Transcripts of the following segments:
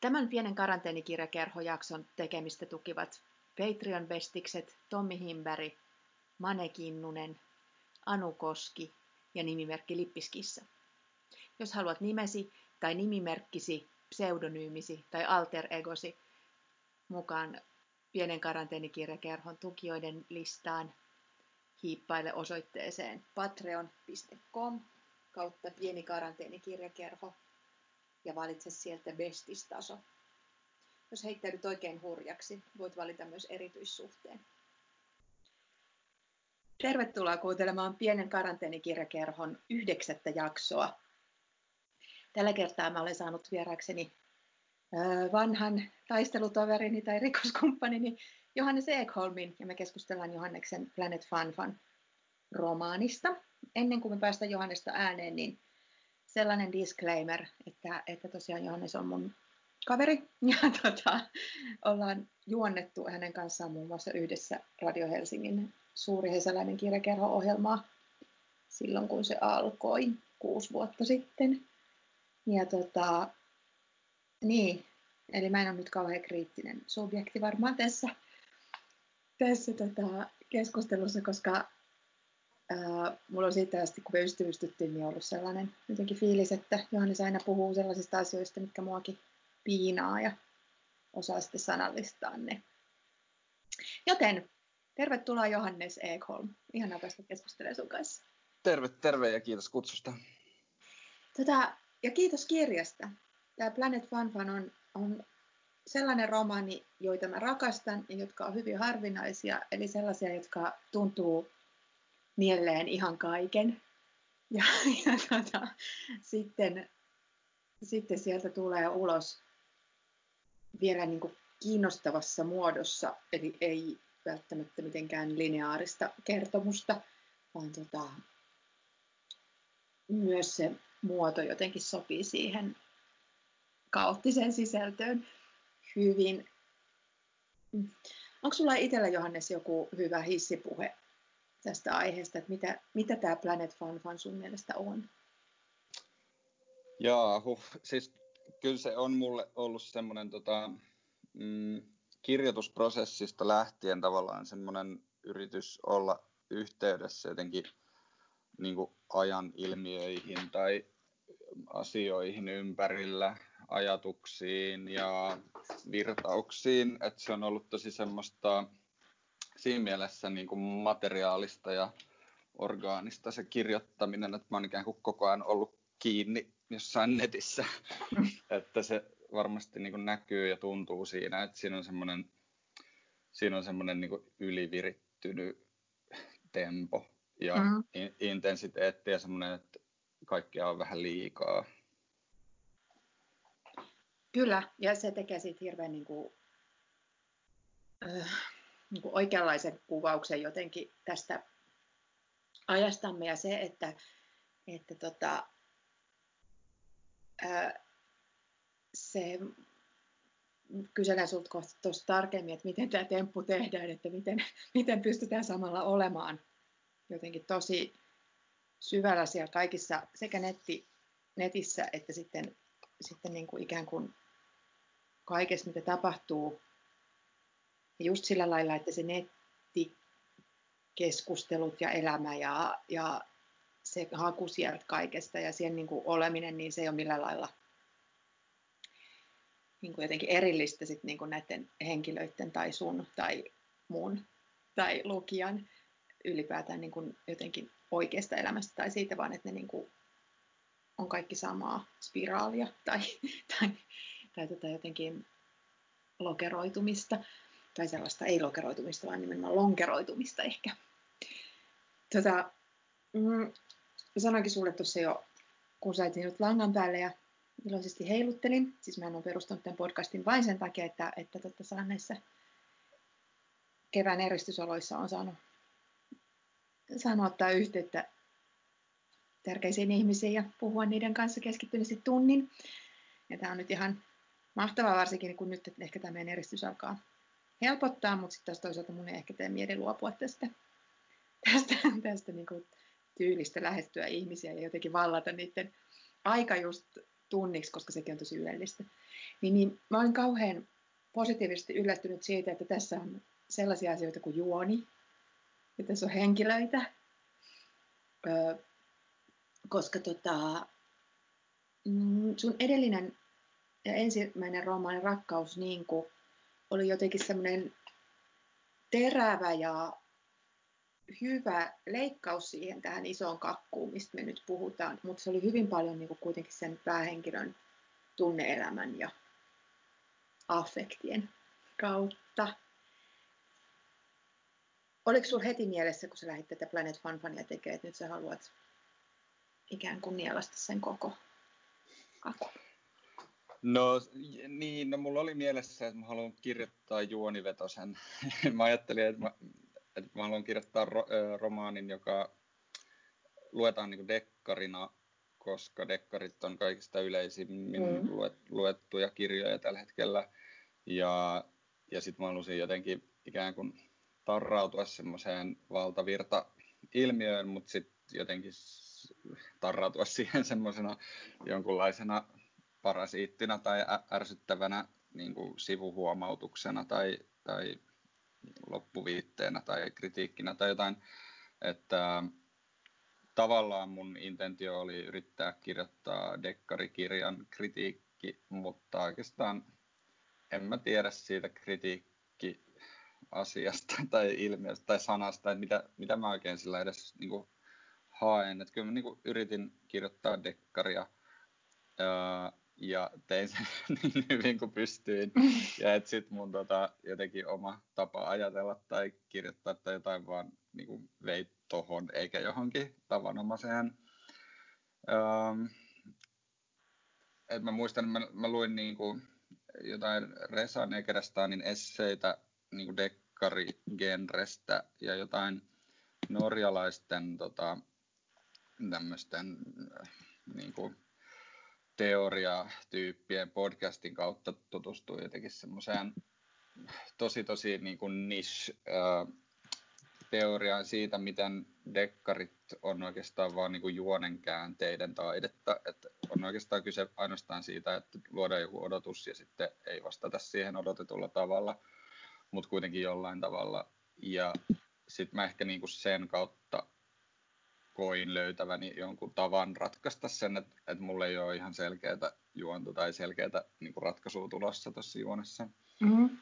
Tämän pienen karanteenikirjakerhojakson tekemistä tukivat Patreon-bestikset Tommi Himberg, Mane Kinnunen, Anu Koski ja nimimerkki Lippiskissa. Jos haluat nimesi tai nimimerkkisi, pseudonyymisi tai alter egosi mukaan pienen karanteenikirjakerhon tukijoiden listaan, hiippaile osoitteeseen patreon.com kautta pieni karanteenikirjakerho ja valitse sieltä bestistaso. Jos heittäydyt oikein hurjaksi, voit valita myös erityissuhteen. Tervetuloa kuuntelemaan pienen karanteenikirjakerhon yhdeksättä jaksoa. Tällä kertaa mä olen saanut vieraakseni vanhan taistelutoverini tai rikoskumppanini Johannes Ekholmin ja me keskustellaan Johanneksen Planet Fanfan romaanista. Ennen kuin me päästään Johannesta ääneen, niin sellainen disclaimer, että, että tosiaan Johannes on mun kaveri ja tota, ollaan juonnettu hänen kanssaan muun muassa yhdessä Radio Helsingin suuri hesäläinen kirjakerho-ohjelmaa silloin, kun se alkoi kuusi vuotta sitten. Ja tota, niin, eli mä en ole nyt kauhean kriittinen subjekti varmaan tässä, tässä tota, keskustelussa, koska ää, mulla on siitä asti, kun me ystävystyttiin, niin ollut sellainen jotenkin fiilis, että Johannes aina puhuu sellaisista asioista, mitkä muakin piinaa ja osaa sitten sanallistaa ne. Joten tervetuloa Johannes Ekholm. Ihanaa päästä keskustelemaan sun kanssa. Terve, terve ja kiitos kutsusta. Tota, ja kiitos kirjasta. Tämä Planet Fanfan on, on sellainen romaani, joita mä rakastan ja jotka on hyvin harvinaisia, eli sellaisia, jotka tuntuu mieleen ihan kaiken. Ja, ja tota, sitten, sitten sieltä tulee ulos vielä niin kuin kiinnostavassa muodossa, eli ei välttämättä mitenkään lineaarista kertomusta, vaan tota, myös se muoto jotenkin sopii siihen kaoottiseen sisältöön hyvin. Onko sulla itsellä, Johannes, joku hyvä hissipuhe tästä aiheesta, että mitä, mitä tämä Planet Fun sun mielestä on? Jaahu, siis kyllä se on mulle ollut semmoinen tota, mm, kirjoitusprosessista lähtien tavallaan semmoinen yritys olla yhteydessä jotenkin niin kuin ajan ilmiöihin tai asioihin ympärillä, ajatuksiin ja virtauksiin, että se on ollut tosi semmoista siinä mielessä niin kuin materiaalista ja orgaanista se kirjoittaminen, että mä oon ikään kuin koko ajan ollut kiinni jossain netissä, että se varmasti niin kuin näkyy ja tuntuu siinä, että siinä on semmoinen, siinä on semmoinen niin kuin ylivirittynyt tempo ja mm. intensiteetti ja semmoinen, että kaikkea on vähän liikaa. Kyllä, ja se tekee siitä hirveän niin kuin, äh, niin kuin oikeanlaisen kuvauksen jotenkin tästä ajastamme ja se, että, että tota, äh, se kyselen sinulta kohta tuossa tarkemmin, että miten tämä temppu tehdään, että miten, miten pystytään samalla olemaan jotenkin tosi syvällä siellä kaikissa sekä netti, netissä että sitten, sitten niin kuin ikään kuin kaikessa, mitä tapahtuu. Just sillä lailla, että se nettikeskustelut ja elämä ja, ja se haku sieltä kaikesta ja siihen niin oleminen, niin se ei ole millään lailla niin kuin jotenkin erillistä sit niin kuin näiden henkilöiden tai sun tai mun tai lukijan ylipäätään niin kuin jotenkin oikeasta elämästä tai siitä, vaan että ne niin kuin on kaikki samaa spiraalia tai, tai, tai tota jotenkin lokeroitumista tai sellaista ei lokeroitumista, vaan nimenomaan lonkeroitumista ehkä. Tota, mm, sanoinkin sulle tuossa jo, kun sait minut langan päälle ja iloisesti heiluttelin. Siis mä en ole perustanut tämän podcastin vain sen takia, että, että totta saan näissä kevään eristysoloissa on saanut, saanut ottaa yhteyttä tärkeisiin ihmisiin ja puhua niiden kanssa keskittyneesti tunnin. Ja tämä on nyt ihan mahtavaa varsinkin, kun nyt ehkä tämä meidän eristys alkaa helpottaa, mutta sitten taas toisaalta mun ei ehkä tee mieli luopua tästä, tästä, tästä niin kuin tyylistä lähettyä ihmisiä ja jotenkin vallata niiden aika just tunniksi, koska sekin on tosi ylellistä. Niin, niin mä olin kauhean positiivisesti yllättynyt siitä, että tässä on sellaisia asioita kuin juoni, ja tässä on henkilöitä, öö, koska tota, mm, sun edellinen ja ensimmäinen romaani Rakkaus niin kuin, oli jotenkin semmoinen terävä ja hyvä leikkaus siihen tähän isoon kakkuun, mistä me nyt puhutaan, mutta se oli hyvin paljon niin kuin kuitenkin sen päähenkilön tunneelämän ja affektien kautta. Oliko sinulla heti mielessä, kun sä lähdit tätä Planet Funfania tekemään, että nyt sä haluat ikään kuin nielasta sen koko kakun? No niin, no mulla oli mielessä, että mä haluan kirjoittaa juonivetosen. mä ajattelin, että mä, että mä haluan kirjoittaa ro, romaanin, joka luetaan niin dekkarina, koska dekkarit on kaikista yleisimmin mm. luet, luettuja kirjoja tällä hetkellä. Ja, ja sitten mä halusin jotenkin ikään kuin tarrautua semmoiseen valtavirta-ilmiöön, mutta sitten jotenkin tarrautua siihen semmoisena jonkunlaisena parasiittina tai ärsyttävänä niin kuin sivuhuomautuksena tai, tai loppuviitteenä tai kritiikkinä tai jotain, että tavallaan mun intentio oli yrittää kirjoittaa dekkarikirjan kritiikki, mutta oikeastaan en mä tiedä siitä kritiikki asiasta tai ilmiöstä tai sanasta, että mitä, mitä mä oikein sillä edes niin kuin, haen. Että kyllä mä niin kuin, yritin kirjoittaa dekkaria, ja tein sen niin hyvin kuin pystyin. Ja että sitten mun tota, jotenkin oma tapa ajatella tai kirjoittaa tai jotain vaan niin kuin vei tohon eikä johonkin tavanomaiseen. Um, et mä muistan, mä, mä luin niin kuin jotain Resa Negerstanin esseitä niin kuin dekkarigenrestä ja jotain norjalaisten tota, tämmöisten niin kuin, teoriatyyppien podcastin kautta tutustuin jotenkin semmoiseen tosi tosi niin kuin niche teoriaan siitä, miten dekkarit on oikeastaan vaan niin kuin juonenkäänteiden taidetta. Että on oikeastaan kyse ainoastaan siitä, että luodaan joku odotus ja sitten ei vastata siihen odotetulla tavalla, mutta kuitenkin jollain tavalla. Ja sitten mä ehkä niin kuin sen kautta koin löytäväni jonkun tavan ratkaista sen, että, että mulle ei ole ihan selkeää juonta tai selkeää niin kuin ratkaisua tulossa tuossa juonessa. Mm-hmm.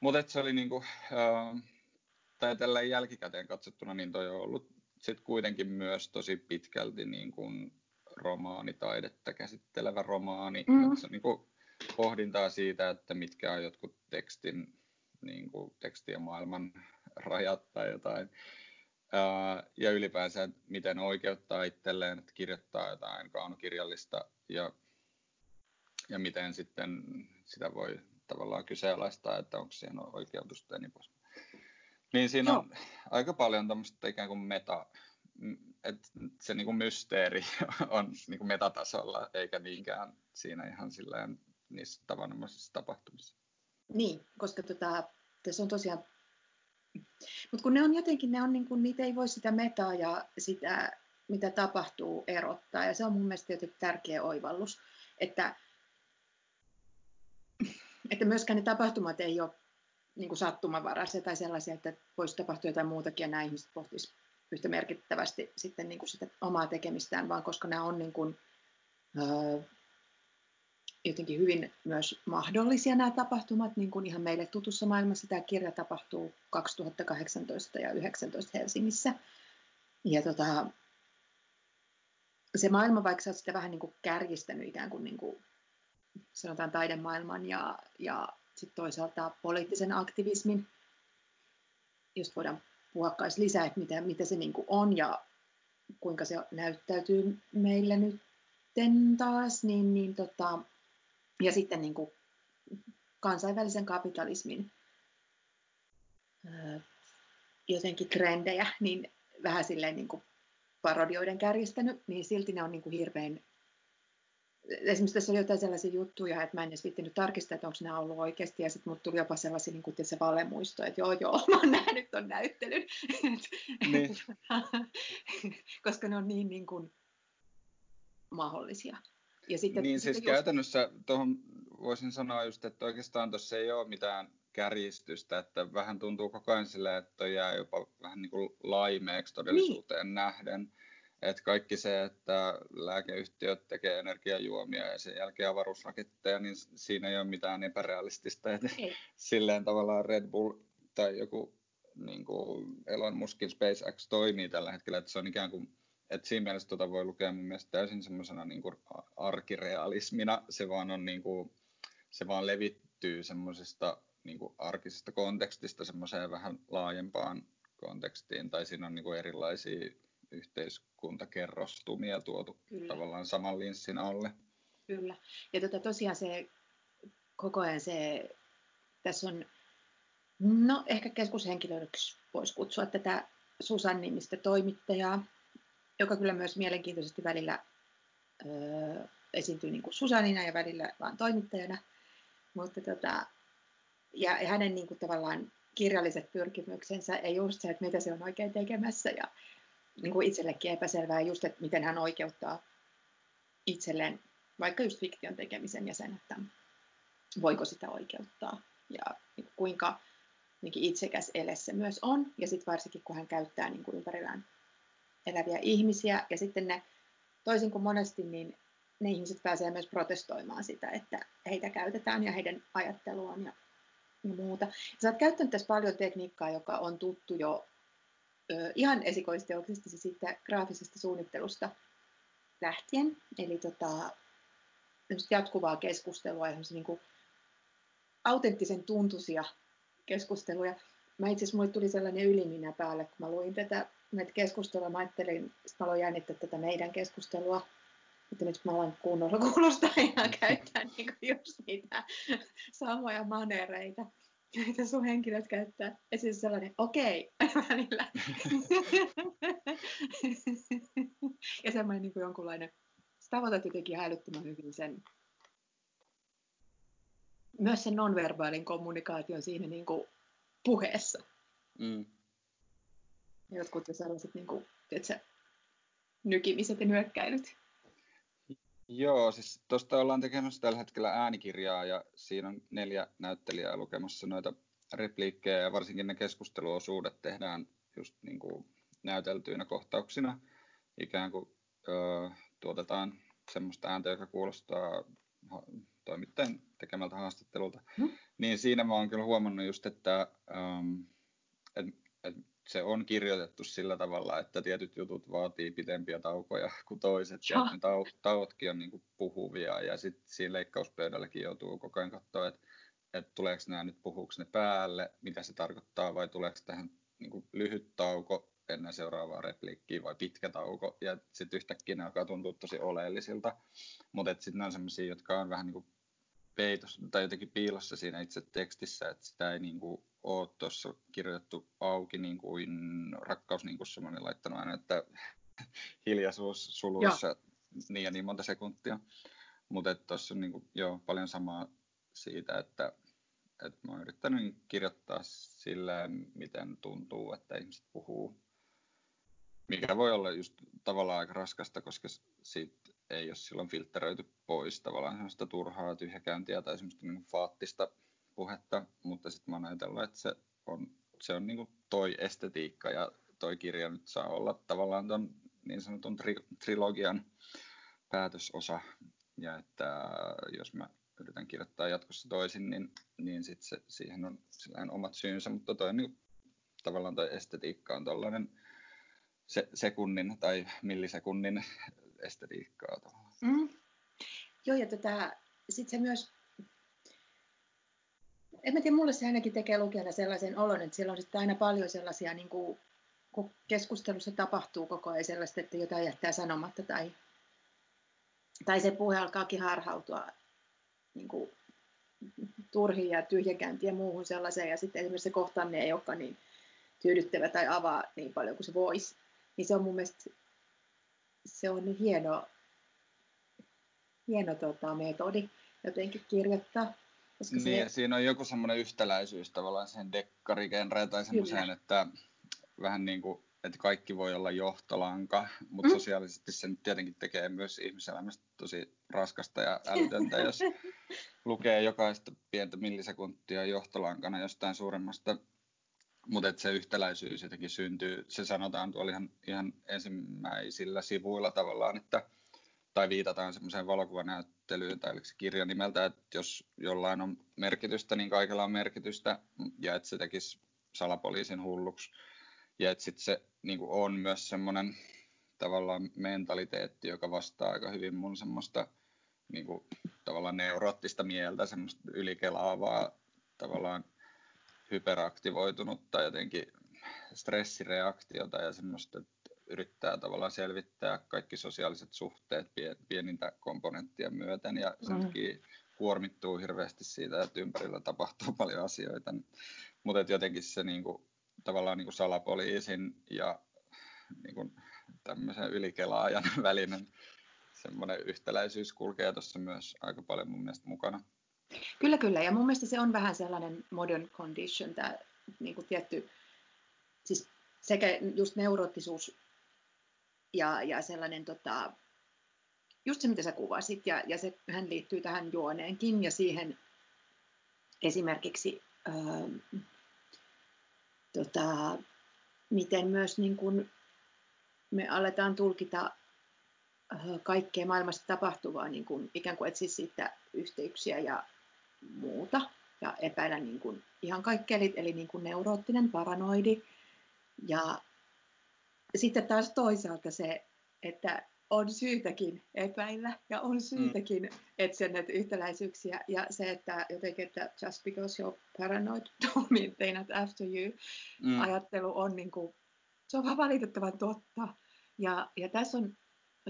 Mutta se oli niin kuin, äh, tai tällä jälkikäteen katsottuna, niin toi on ollut sit kuitenkin myös tosi pitkälti niin kuin romaanitaidetta käsittelevä romaani. Mm-hmm. Se on niin kuin pohdintaa siitä, että mitkä on jotkut tekstin, niin kuin tekstin ja maailman rajat tai jotain ja ylipäänsä, miten oikeuttaa itselleen, että kirjoittaa jotain kaunokirjallista ja, ja miten sitten sitä voi tavallaan kyseenalaistaa, että onko siihen oikeutusta ja niin pois. Niin siinä on no. aika paljon tämmöistä ikään kuin meta, että se niin kuin mysteeri on niin kuin metatasolla, eikä niinkään siinä ihan silleen niissä tavanomaisissa tapahtumissa. Niin, koska tota, tässä on tosiaan mutta kun ne on jotenkin, ne on niin kuin, niitä ei voi sitä metaa ja sitä, mitä tapahtuu, erottaa. Ja se on mun mielestä jotenkin tärkeä oivallus, että, että myöskään ne tapahtumat ei ole niin kuin sattumanvaraisia tai sellaisia, että voisi tapahtua jotain muutakin ja nämä ihmiset pohtisivat yhtä merkittävästi sitten niin kuin sitä omaa tekemistään, vaan koska nämä on niin kuin, öö, jotenkin hyvin myös mahdollisia nämä tapahtumat, niin kuin ihan meille tutussa maailmassa. Tämä kirja tapahtuu 2018 ja 2019 Helsingissä. Ja tota, se maailma, vaikka sä sitä vähän niin kuin kärjistänyt ikään kuin, niin kuin sanotaan taidemaailman ja, ja sitten toisaalta poliittisen aktivismin, jos voidaan puhua lisää, että mitä, mitä se niin kuin on ja kuinka se näyttäytyy meille nyt taas, niin, niin tota, ja sitten niin kuin kansainvälisen kapitalismin jotenkin trendejä, niin vähän silleen niin kuin parodioiden kärjistänyt, niin silti ne on niin kuin hirveän... Esimerkiksi tässä oli jotain sellaisia juttuja, että mä en edes viittinyt tarkistaa, että onko nämä ollut oikeasti, ja sitten mut tuli jopa sellaisia niin kuin se valemuisto, että joo joo, mä oon nähnyt ton näyttelyn. Niin. Koska ne on niin, niin kuin mahdollisia. Ja sitten, niin sitten siis just... käytännössä tuohon voisin sanoa just, että oikeastaan tuossa ei ole mitään kärjistystä, että vähän tuntuu koko ajan silleen, että jää jopa vähän niin kuin laimeeksi todellisuuteen niin. nähden. Että kaikki se, että lääkeyhtiöt tekee energiajuomia ja sen jälkeen avaruusraketteja, niin siinä ei ole mitään epärealistista. Että silleen tavallaan Red Bull tai joku niin kuin Elon Muskin SpaceX toimii tällä hetkellä, että se on ikään kuin että siinä mielessä tota voi lukea mun mielestä täysin semmoisena niin arkirealismina. Se vaan on niin kuin, se vaan levittyy semmoisesta niin kuin arkisesta kontekstista semmoiseen vähän laajempaan kontekstiin, tai siinä on niin kuin erilaisia yhteiskuntakerrostumia tuotu Kyllä. tavallaan saman linssin alle. Kyllä. Ja tota, tosiaan se koko ajan se, tässä on, no ehkä keskushenkilöksi voisi kutsua tätä Susan nimistä toimittajaa, joka kyllä myös mielenkiintoisesti välillä öö, esiintyy niin kuin Susanina ja välillä vain toimittajana. Mutta tota, ja, hänen niin kuin, tavallaan kirjalliset pyrkimyksensä ja just se, että mitä se on oikein tekemässä ja niin kuin itsellekin epäselvää just, että miten hän oikeuttaa itselleen vaikka just fiktion tekemisen ja sen, että voiko sitä oikeuttaa ja niin kuinka itsekäs ele se myös on. Ja sitten varsinkin, kun hän käyttää niin kuin ympärillään eläviä ihmisiä ja sitten ne, toisin kuin monesti, niin ne ihmiset pääsee myös protestoimaan sitä, että heitä käytetään ja heidän ajatteluaan ja, ja muuta. Ja sä oot käyttänyt tässä paljon tekniikkaa, joka on tuttu jo ö, ihan esikoisteoksista, siis sitten graafisesta suunnittelusta lähtien. Eli tota, jatkuvaa keskustelua ja niin kuin autenttisen tuntuisia keskusteluja. Mä itse asiassa mulle tuli sellainen yliminä päälle, kun mä luin tätä näitä keskustelua. Mä ajattelin, että mä aloin jännittää tätä meidän keskustelua että nyt mä alan kunnolla kuulostaa ja käyttää niin just niitä samoja manereita, joita sun henkilöt käyttää. Ja siis sellainen, okei, okay, välillä. ja semmoinen niin kuin jonkunlainen, sä tavoitat jotenkin hälyttömän hyvin sen, myös sen nonverbaalin kommunikaation siinä niin kuin puheessa. Mm. Jotkut jo sellaiset niin kuin, tiedätkö, nykimiset ja nyökkäilyt. Joo, siis tuosta ollaan tekemässä tällä hetkellä äänikirjaa ja siinä on neljä näyttelijää lukemassa noita repliikkejä ja varsinkin ne keskusteluosuudet tehdään just niin kuin näyteltyinä kohtauksina. Ikään kuin ö, tuotetaan semmoista ääntä, joka kuulostaa toimittajan tekemältä haastattelulta. Hmm. Niin siinä mä oon kyllä huomannut just, että, ähm, et, et se on kirjoitettu sillä tavalla, että tietyt jutut vaatii pitempiä taukoja kuin toiset, ja, ja ne tau- tauotkin on niin kuin puhuvia, ja sitten siinä leikkauspöydälläkin joutuu koko ajan katsoa, että, että tuleeko nämä nyt puhuuko ne päälle, mitä se tarkoittaa, vai tuleeko tähän niin kuin lyhyt tauko ennen seuraavaa repliikkiä vai pitkä tauko, ja sitten yhtäkkiä ne alkaa tuntua tosi oleellisilta, mutta sitten ne on sellaisia, jotka on vähän niin kuin peitos, tai jotenkin piilossa siinä itse tekstissä, että sitä ei niin kuin ole tuossa kirjoitettu auki niin kuin rakkaus niin kuin semmoinen laittanut aina, että hiljaisuus suluissa niin ja niin monta sekuntia. Mutta tuossa on niin kuin, joo, paljon samaa siitä, että, että mä oon yrittänyt kirjoittaa sillä, miten tuntuu, että ihmiset puhuu. Mikä voi olla just tavallaan aika raskasta, koska siitä ei ole silloin filtteröity pois tavallaan sellaista turhaa tyhjäkäyntiä tai semmoista niin faattista puhetta, mutta sitten mä oon ajatellut, että se on, se on niin toi estetiikka ja toi kirja nyt saa olla tavallaan ton niin sanotun tri- trilogian päätösosa. Ja että jos mä yritän kirjoittaa jatkossa toisin, niin, niin sit se, siihen on sillähän omat syynsä, mutta toi niin, tavallaan toi estetiikka on tällainen se, sekunnin tai millisekunnin estetiikkaa. Mm. Joo, ja tota, sitten se myös en mä tiedä, mulle se ainakin tekee lukijana sellaisen olon, että siellä on sitten aina paljon sellaisia, niin kuin, kun keskustelussa tapahtuu koko ajan sellaista, että jotain jättää sanomatta tai, tai se puhe alkaakin harhautua niin kuin, turhiin ja tyhjäkäyntiin ja muuhun sellaiseen, ja sitten esimerkiksi se kohtaaminen ei olekaan niin tyydyttävä tai avaa niin paljon kuin se voisi, niin se on mun mielestä se on hieno, hieno tota, metodi jotenkin kirjoittaa. Koska niin, se... siinä on joku semmoinen yhtäläisyys tavallaan sen dekkarigenreen tai semmoiseen, että vähän niin kuin että kaikki voi olla johtolanka, mutta mm. sosiaalisesti se nyt tietenkin tekee myös ihmiselämästä tosi raskasta ja älytöntä, jos lukee jokaista pientä millisekuntia johtolankana jostain suuremmasta mutta se yhtäläisyys jotenkin syntyy, se sanotaan tuolla ihan, ihan ensimmäisillä sivuilla tavallaan, että, tai viitataan semmoiseen valokuvanäyttelyyn tai se kirja nimeltä, että jos jollain on merkitystä, niin kaikella on merkitystä, ja että se tekisi salapoliisin hulluksi. Ja että sitten se niin on myös semmoinen tavallaan mentaliteetti, joka vastaa aika hyvin mun semmoista niin kuin, tavallaan neuroottista mieltä, semmoista ylikelaavaa tavallaan hyperaktivoitunutta jotenkin stressireaktiota ja semmoista, että yrittää tavallaan selvittää kaikki sosiaaliset suhteet pienintä komponenttien myöten ja sen mm. takia kuormittuu hirveästi siitä, että ympärillä tapahtuu paljon asioita. Mutta jotenkin se niinku, tavallaan niinku salapoliisin ja niinku, tämmöisen ylikelaajan välinen semmoinen yhtäläisyys kulkee tuossa myös aika paljon mun mielestä mukana. Kyllä, kyllä. Ja mun mielestä se on vähän sellainen modern condition, tämä niin kuin tietty, siis sekä just neuroottisuus ja, ja sellainen, tota, just se mitä sä kuvasit, ja, ja se, hän liittyy tähän juoneenkin ja siihen esimerkiksi, ähm, tota, miten myös niin kuin me aletaan tulkita äh, kaikkea maailmassa tapahtuvaa niin kuin, ikään kuin etsiä siitä yhteyksiä ja muuta ja epäillä niin kuin ihan kaikkea, eli, eli niin kuin neuroottinen paranoidi. Ja sitten taas toisaalta se, että on syytäkin epäillä ja on syytäkin mm. etsiä näitä yhtäläisyyksiä. Ja se, että jotenkin, että just because you're paranoid, don't mean they not after you, mm. ajattelu on niin kuin, se on vaan valitettavan totta. Ja, ja tässä on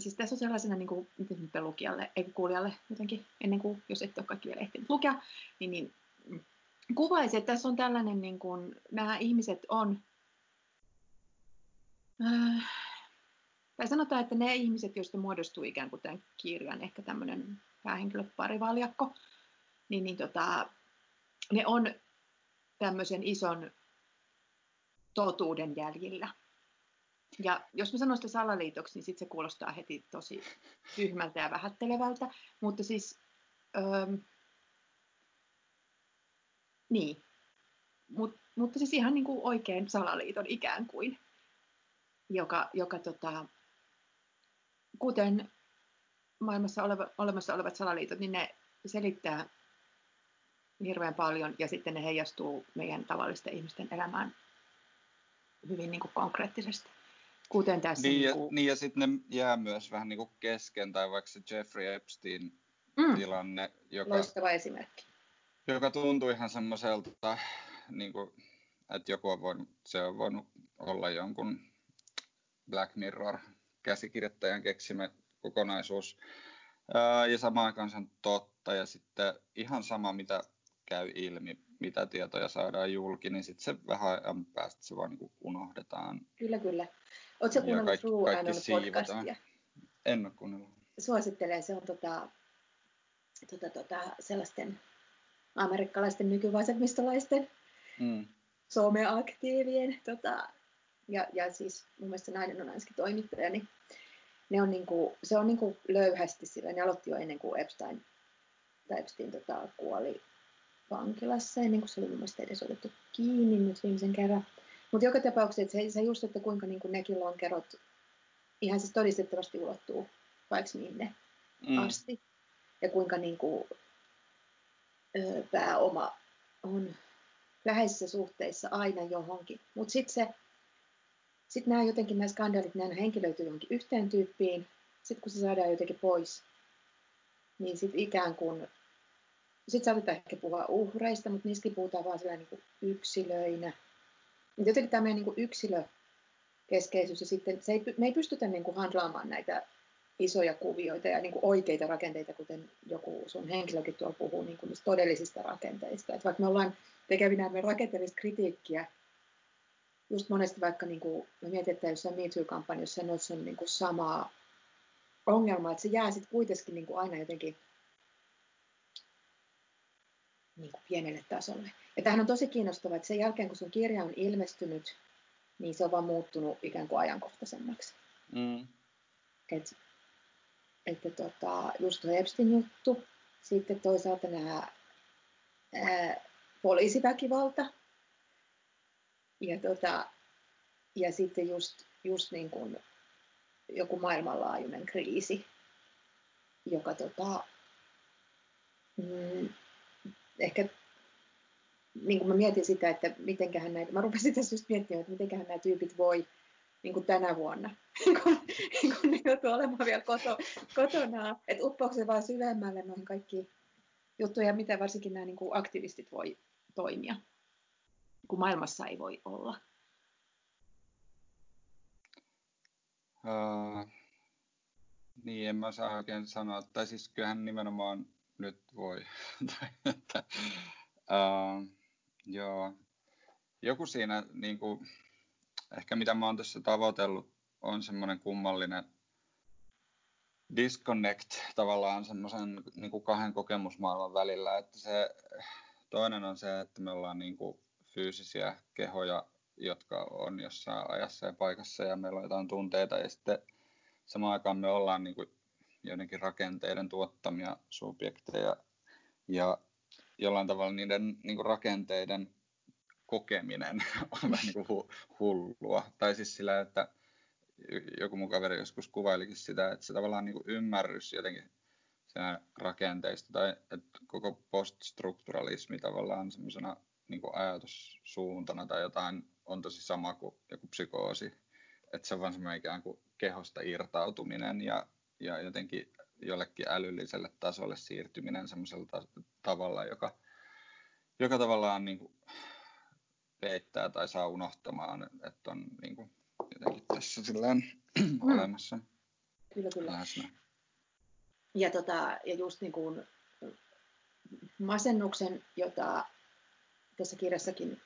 siis tässä on sellaisena, niin kuin, miten nyt lukijalle, ei kuulijalle jotenkin, ennen kuin, jos et ole kaikki vielä ehtinyt lukea, niin, niin kuvaisi, että tässä on tällainen, niin kuin, nämä ihmiset on, äh, tai sanotaan, että ne ihmiset, joista muodostuu ikään kuin tämän kirjan ehkä tämmöinen päähenkilöparivaljakko, niin, niin tota, ne on tämmöisen ison totuuden jäljillä. Ja jos mä sanon sitä salaliitoksi, niin sitten se kuulostaa heti tosi tyhmältä ja vähättelevältä. Mutta siis, öö, niin. Mut, mutta siis ihan niin kuin oikein salaliiton ikään kuin, joka, joka tota, kuten maailmassa oleva, olemassa olevat salaliitot, niin ne selittää hirveän paljon ja sitten ne heijastuu meidän tavallisten ihmisten elämään hyvin niin kuin konkreettisesti. Kuten tässä. Niin, ja, niin, niin ja sitten ne jää myös vähän niin kuin kesken, tai vaikka se Jeffrey Epstein-tilanne, mm. joka, Loistava esimerkki. joka tuntui ihan semmoiselta, niin kuin, että joku on voinut, se on voinut olla jonkun Black Mirror-käsikirjoittajan keksimä kokonaisuus. Ja samaan aikaan se on totta, ja sitten ihan sama, mitä käy ilmi, mitä tietoja saadaan julki, niin sitten se vähän ajan päästä se vaan niin unohdetaan. Kyllä, kyllä. Oletko kuunnellut kaikki, True kaikki podcastia? En ole kuunnellut. Suosittelen, se on tota, tota, tota, sellaisten amerikkalaisten nykyvasemmistolaisten mm. someaktiivien, tota, ja, ja siis mun mielestä nainen on ainakin toimittaja, niin ne on niinku, se on niinku löyhästi sillä, ne aloitti jo ennen kuin Epstein, tai Epstein tota, kuoli vankilassa, ennen kuin se oli mun mielestä edes otettu kiinni nyt viimeisen kerran. Mutta joka tapauksessa se, se just, että kuinka niin kuin nekin lonkerot ihan siis todistettavasti ulottuu vaikka minne mm. asti. Ja kuinka niin kuin, ö, pääoma on läheisissä suhteissa aina johonkin. Mutta sitten se, sit nämä jotenkin nämä skandaalit, nämä henkilöityy johonkin yhteen tyyppiin. Sitten kun se saadaan jotenkin pois, niin sitten ikään kuin, sitten saatetaan ehkä puhua uhreista, mutta niistäkin puhutaan vaan niin kuin yksilöinä – jotenkin tämä meidän niin yksilökeskeisyys ja sitten se ei, me ei pystytä niin kuin handlaamaan näitä isoja kuvioita ja niin kuin oikeita rakenteita, kuten joku sun henkilökin tuolla puhuu niin kuin todellisista rakenteista. Et vaikka me ollaan tekevinä me rakenteellista kritiikkiä, just monesti vaikka niin kuin, me mietitään jossain MeToo-kampanjassa, niin on niin kuin samaa ongelmaa, että se jää sitten kuitenkin niin kuin aina jotenkin niin kuin pienelle tasolle. Ja tämähän on tosi kiinnostavaa, että sen jälkeen kun sun kirja on ilmestynyt, niin se on vaan muuttunut ikään kuin ajankohtaisemmaksi. Mm. Et, että tota, just tuo Epstein juttu, sitten toisaalta nämä ää, poliisiväkivalta ja, tota, ja sitten just, just niin kuin joku maailmanlaajuinen kriisi, joka tota, mm, ehkä niin kuin mä mietin sitä, että mitenköhän näitä, mä rupesin tässä just miettimään, että mitenköhän nämä tyypit voi niin kuin tänä vuonna, kun, kun ne joutuu olemaan vielä koto, kotona, että uppoako se vaan syvemmälle noihin kaikkiin juttuja, mitä varsinkin nämä niin kuin aktivistit voi toimia, kun maailmassa ei voi olla. Uh, niin, en mä saa oikein sanoa. Tai siis kyllähän nimenomaan nyt voi. uh, joo. Joku siinä, niin kuin, ehkä mitä mä oon tässä tavoitellut, on semmoinen kummallinen disconnect tavallaan semmoisen niin kuin kahden kokemusmaailman välillä. Että se, toinen on se, että me ollaan niin kuin fyysisiä kehoja, jotka on jossain ajassa ja paikassa ja meillä on jotain tunteita ja sitten samaan aikaan me ollaan niin kuin joidenkin rakenteiden tuottamia subjekteja ja jollain tavalla niiden niin kuin rakenteiden kokeminen on vähän niin kuin hullua. Tai siis sillä, että joku mun kaveri joskus kuvailikin sitä, että se tavallaan niin kuin ymmärrys jotenkin sen rakenteista tai että koko poststrukturalismi tavallaan semmoisena niin ajatussuuntana tai jotain on tosi sama kuin joku psykoosi. Että se on vaan semmoinen ikään kuin kehosta irtautuminen ja, ja jotenkin jollekin älylliselle tasolle siirtyminen semmoisella ta- tavalla, joka, joka tavallaan niin kuin peittää tai saa unohtamaan, että on niin kuin jotenkin tässä silleen mm. olemassa. Kyllä, kyllä. Läsnä. Ja, tota, ja just niin kuin masennuksen, jota tässä kirjassakin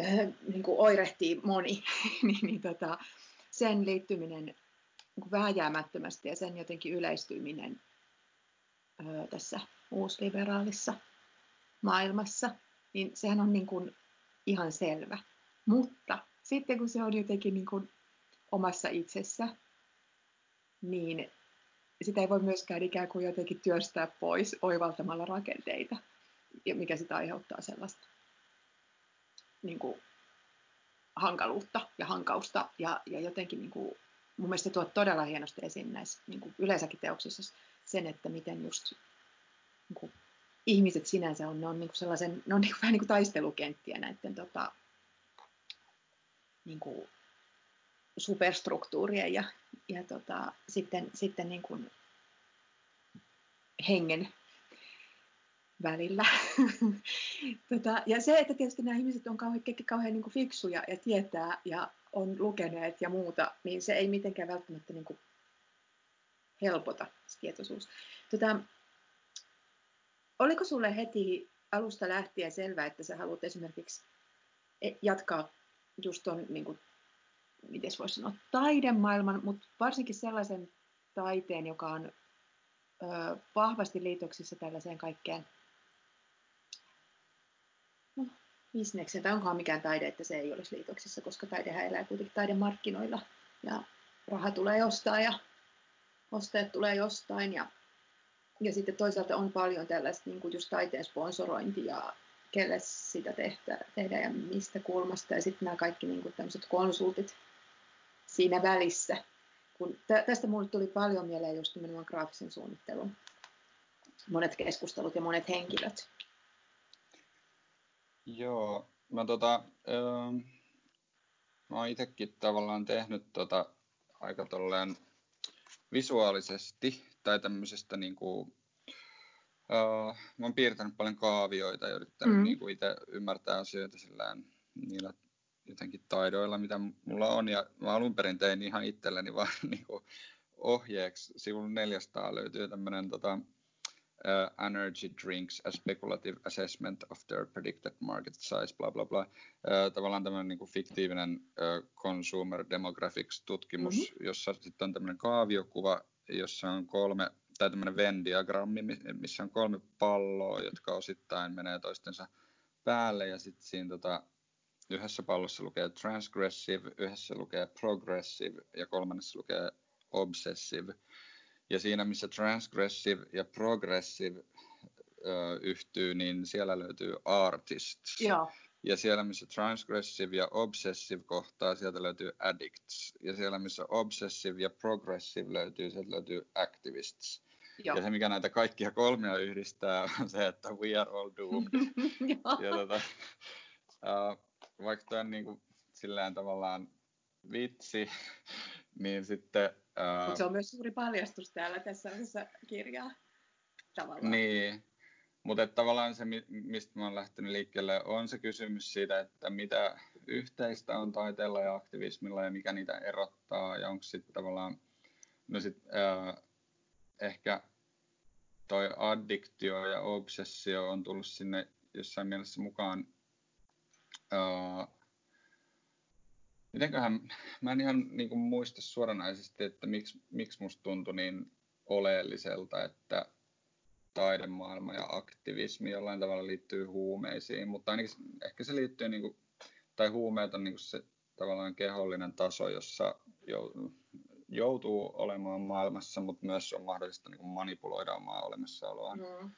äh, niin kuin oirehtii moni, niin, niin tota, sen liittyminen vääjäämättömästi ja sen jotenkin yleistyminen äh, tässä uusliberaalissa maailmassa, niin sehän on niin kuin ihan selvä. Mutta sitten kun se on jotenkin niin kuin omassa itsessä, niin sitä ei voi myöskään ikään kuin jotenkin työstää pois oivaltamalla rakenteita, mikä sitä aiheuttaa sellaista niin kuin, hankaluutta ja hankausta ja, ja jotenkin niin kuin, mun mielestä tuot todella hienosti esiin näissä niin kuin yleensäkin teoksissa sen, että miten just niin kuin, ihmiset sinänsä on, ne on, niin kuin sellaisen, ne on niin kuin, vähän niin kuin taistelukenttiä näiden tota, niin kuin, superstruktuurien ja, ja tota, sitten, sitten niin kuin hengen välillä. tota, ja se, että tietysti nämä ihmiset on kauhean, kauhean niin kuin fiksuja ja tietää ja on lukeneet ja muuta, niin se ei mitenkään välttämättä niin kuin helpota se tietoisuus. Tota, oliko sulle heti alusta lähtien selvää, että sä haluat esimerkiksi e, jatkaa just tuon, niin kuin, miten voisi sanoa, taidemaailman, mutta varsinkin sellaisen taiteen, joka on ö, vahvasti liitoksissa tällaiseen kaikkeen no, bisneksen, tai onkohan mikään taide, että se ei olisi liitoksissa, koska taidehän elää kuitenkin taidemarkkinoilla, ja raha tulee jostain, ja ostajat tulee jostain, ja, ja sitten toisaalta on paljon tällaista niin kuin just taiteen sponsorointia kelle sitä tehtä, tehdään ja mistä kulmasta. Ja sitten nämä kaikki niin tämmöiset konsultit siinä välissä. Kun tästä mulle tuli paljon mieleen just nimenomaan graafisen suunnittelun monet keskustelut ja monet henkilöt. Joo, mä, tota, ähm, mä oon itsekin tavallaan tehnyt tota aika tolleen visuaalisesti tai tämmöisestä niin kuin, Uh, mä oon piirtänyt paljon kaavioita ja yrittänyt mm. niin kuin itse ymmärtää asioita sillään niillä jotenkin taidoilla, mitä mulla on. Ja mä alun perin tein ihan itselleni vaan niin kuin ohjeeksi. Sivun 400 löytyy tämmöinen tota, energy drinks, a speculative assessment of their predicted market size, bla bla bla. Uh, tavallaan tämmöinen niin kuin fiktiivinen uh, consumer demographics tutkimus, mm-hmm. jossa sitten on tämmöinen kaaviokuva, jossa on kolme tai tämmöinen Venn-diagrammi, missä on kolme palloa, jotka osittain menee toistensa päälle ja sitten siinä tota, yhdessä pallossa lukee transgressive, yhdessä lukee progressive ja kolmannessa lukee obsessive. Ja siinä, missä transgressive ja progressive ö, yhtyy, niin siellä löytyy artists. Joo. Ja siellä, missä transgressive ja obsessive kohtaa, sieltä löytyy addicts. Ja siellä, missä obsessive ja progressive löytyy, sieltä löytyy activists. Joo. Ja se, mikä näitä kaikkia kolmea yhdistää, on se, että we are all doomed. ja tota, uh, vaikka tämä on niin kuin, sillään tavallaan vitsi, niin sitten... Mutta se on myös suuri paljastus täällä tässä osassa kirjaa. Tavallaan. Niin, mutta tavallaan se, mistä mä oon lähtenyt liikkeelle, on se kysymys siitä, että mitä yhteistä on taiteella ja aktivismilla ja mikä niitä erottaa ja onko sitten tavallaan, no sit, äh, ehkä toi addiktio ja obsessio on tullut sinne jossain mielessä mukaan. Äh, mitenköhän, mä en ihan niin kuin muista suoranaisesti, että miksi, miksi musta tuntui niin oleelliselta, että taidemaailma ja aktivismi jollain tavalla liittyy huumeisiin, mutta ainakin ehkä se liittyy, niin kuin, tai huumeet on niin kuin se tavallaan kehollinen taso, jossa joutuu olemaan maailmassa, mutta myös on mahdollista niin kuin manipuloida omaa olemassaoloaan mm.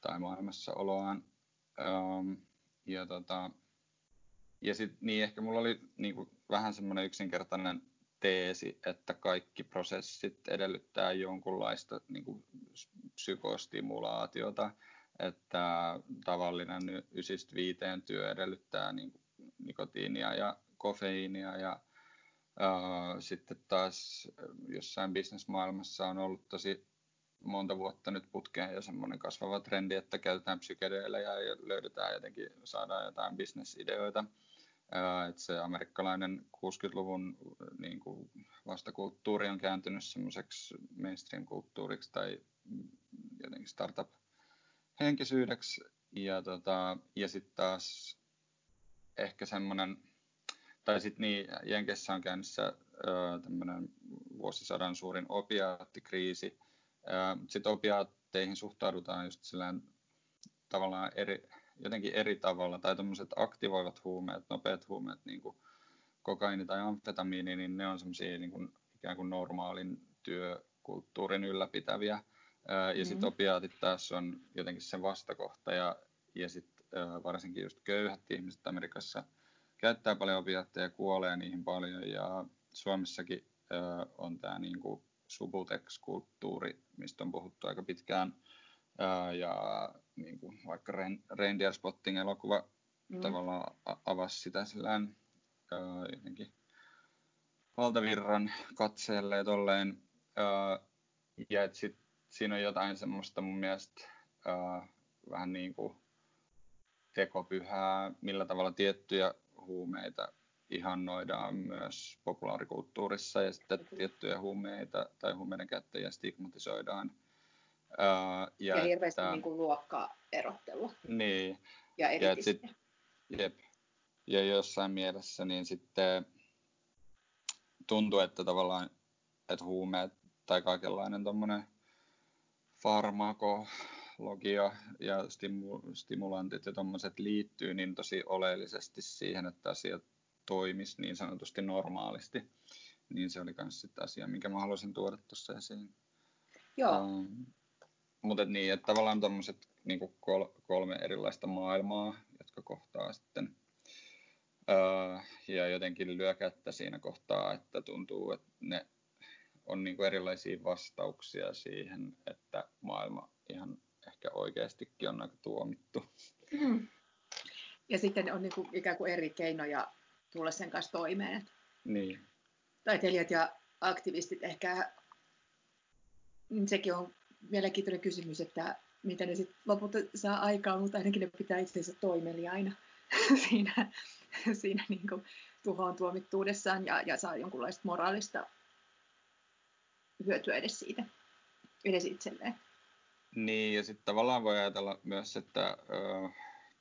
tai maailmassaoloaan. Um, ja tota, ja sitten niin ehkä mulla oli niin kuin, vähän semmoinen yksinkertainen teesi, että kaikki prosessit edellyttää jonkunlaista niin kuin, psykostimulaatiota, että tavallinen ysistä viiteen työ edellyttää niin kuin, nikotiinia ja kofeiinia ja ää, sitten taas jossain bisnesmaailmassa on ollut tosi monta vuotta nyt putkeen jo semmoinen kasvava trendi, että käytetään psykedeelejä ja löydetään jotenkin, saadaan jotain bisnesideoita että se amerikkalainen 60-luvun niin kuin vastakulttuuri on kääntynyt semmoiseksi mainstream-kulttuuriksi tai jotenkin startup-henkisyydeksi. Ja, tota, ja sitten taas ehkä semmoinen, tai sitten niin, Jenkessä on käynnissä tämmöinen vuosisadan suurin opiaattikriisi. Sitten opiaatteihin suhtaudutaan just sillään tavallaan eri, jotenkin eri tavalla, tai tämmöiset aktivoivat huumeet, nopeat huumeet, niin kuin kokaini tai amfetamiini, niin ne on semmoisia niin kuin, ikään kuin normaalin työkulttuurin ylläpitäviä. Ja mm-hmm. sitten opiaatit taas on jotenkin se vastakohta, ja, ja sitten varsinkin just köyhät ihmiset Amerikassa käyttää paljon opiaatteja, kuolee niihin paljon, ja Suomessakin on tämä niin kuin subutex-kulttuuri, mistä on puhuttu aika pitkään, ja niin kuin vaikka Reindeer Spotting elokuva mm. tavallaan avasi sitä sillään jotenkin valtavirran katseelle ja tolleen. ja et sit, siinä on jotain semmoista mun mielestä vähän niin kuin tekopyhää, millä tavalla tiettyjä huumeita ihannoidaan myös populaarikulttuurissa ja sitten tiettyjä huumeita tai huumeiden käyttäjiä stigmatisoidaan Uh, ja, ja hirveästi että, niin kuin luokkaerottelua. Niin. Ja ja, sit, jep. ja jossain mielessä niin sitten tuntuu, että tavallaan että huumeet tai kaikenlainen tuommoinen farmakologia ja stimu, stimulantit ja tuommoiset liittyy niin tosi oleellisesti siihen, että asiat toimisi niin sanotusti normaalisti. Niin se oli myös sitten asia, minkä mä haluaisin tuoda tuossa esiin. Joo. Um, mutta niin, että tavallaan tuommoiset niin kol, kolme erilaista maailmaa, jotka kohtaa sitten ää, ja jotenkin lyö kättä siinä kohtaa, että tuntuu, että ne on niin kuin erilaisia vastauksia siihen, että maailma ihan ehkä oikeastikin on aika tuomittu. Mm. Ja sitten on niin kuin ikään kuin eri keinoja tulla sen kanssa toimeen. Niin. Taiteilijat ja aktivistit ehkä, sekin on mielenkiintoinen kysymys, että mitä ne sitten lopulta saa aikaa, mutta ainakin ne pitää itsensä toimeliaina siinä, siinä niin kuin tuhoon tuomittuudessaan ja, ja saa jonkunlaista moraalista hyötyä edes siitä, edes itselleen. Niin, ja sitten tavallaan voi ajatella myös, että ö,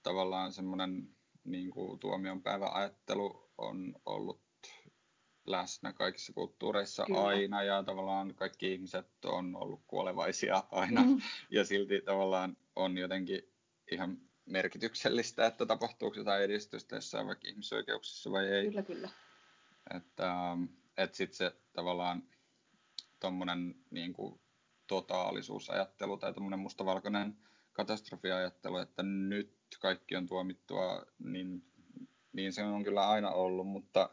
tavallaan semmoinen niin tuomion päiväajattelu on ollut läsnä kaikissa kulttuureissa Kyllä. aina ja tavallaan kaikki ihmiset on ollut kuolevaisia aina mm. ja silti tavallaan on jotenkin ihan merkityksellistä, että tapahtuuko jotain edistystä jossain vaikka ihmisoikeuksissa vai ei. Kyllä, kyllä. Että, ähm, että sitten se tavallaan tuommoinen niin kuin, totaalisuusajattelu tai tuommoinen mustavalkoinen katastrofiajattelu, että nyt kaikki on tuomittua, niin, niin se on kyllä aina ollut, mutta,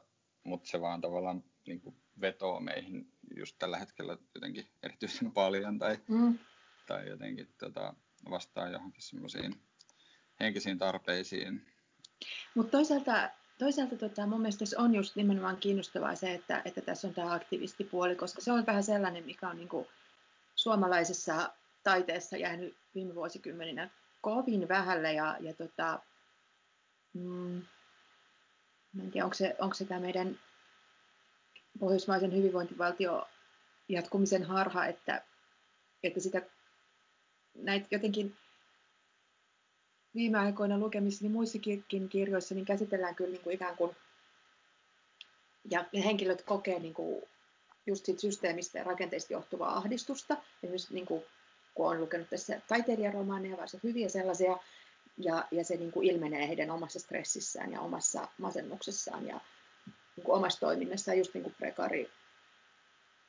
mutta se vaan tavallaan niin kuin vetoo meihin just tällä hetkellä jotenkin erityisen paljon tai, mm. tai jotenkin tota, vastaa johonkin semmoisiin henkisiin tarpeisiin. Mutta toisaalta, toisaalta tota, mun mielestä on just nimenomaan kiinnostavaa se, että, että tässä on tämä aktivistipuoli, koska se on vähän sellainen, mikä on niinku suomalaisessa taiteessa jäänyt viime vuosikymmeninä kovin vähälle ja, ja tota, mm, en tiedä, onko se, onko se tämä meidän pohjoismaisen hyvinvointivaltio jatkumisen harha, että, että sitä näitä jotenkin viime aikoina lukemissani muissakin kirjoissa niin käsitellään kyllä niin kuin ikään kuin, ja henkilöt kokee niin kuin just siitä systeemistä ja rakenteista johtuvaa ahdistusta. Esimerkiksi niin kuin, kun on lukenut tässä taiteilijaromaaneja, varsin hyviä sellaisia, ja, ja se niin kuin ilmenee heidän omassa stressissään ja omassa masennuksessaan ja niin kuin omassa toiminnassaan, just niin kuin prekari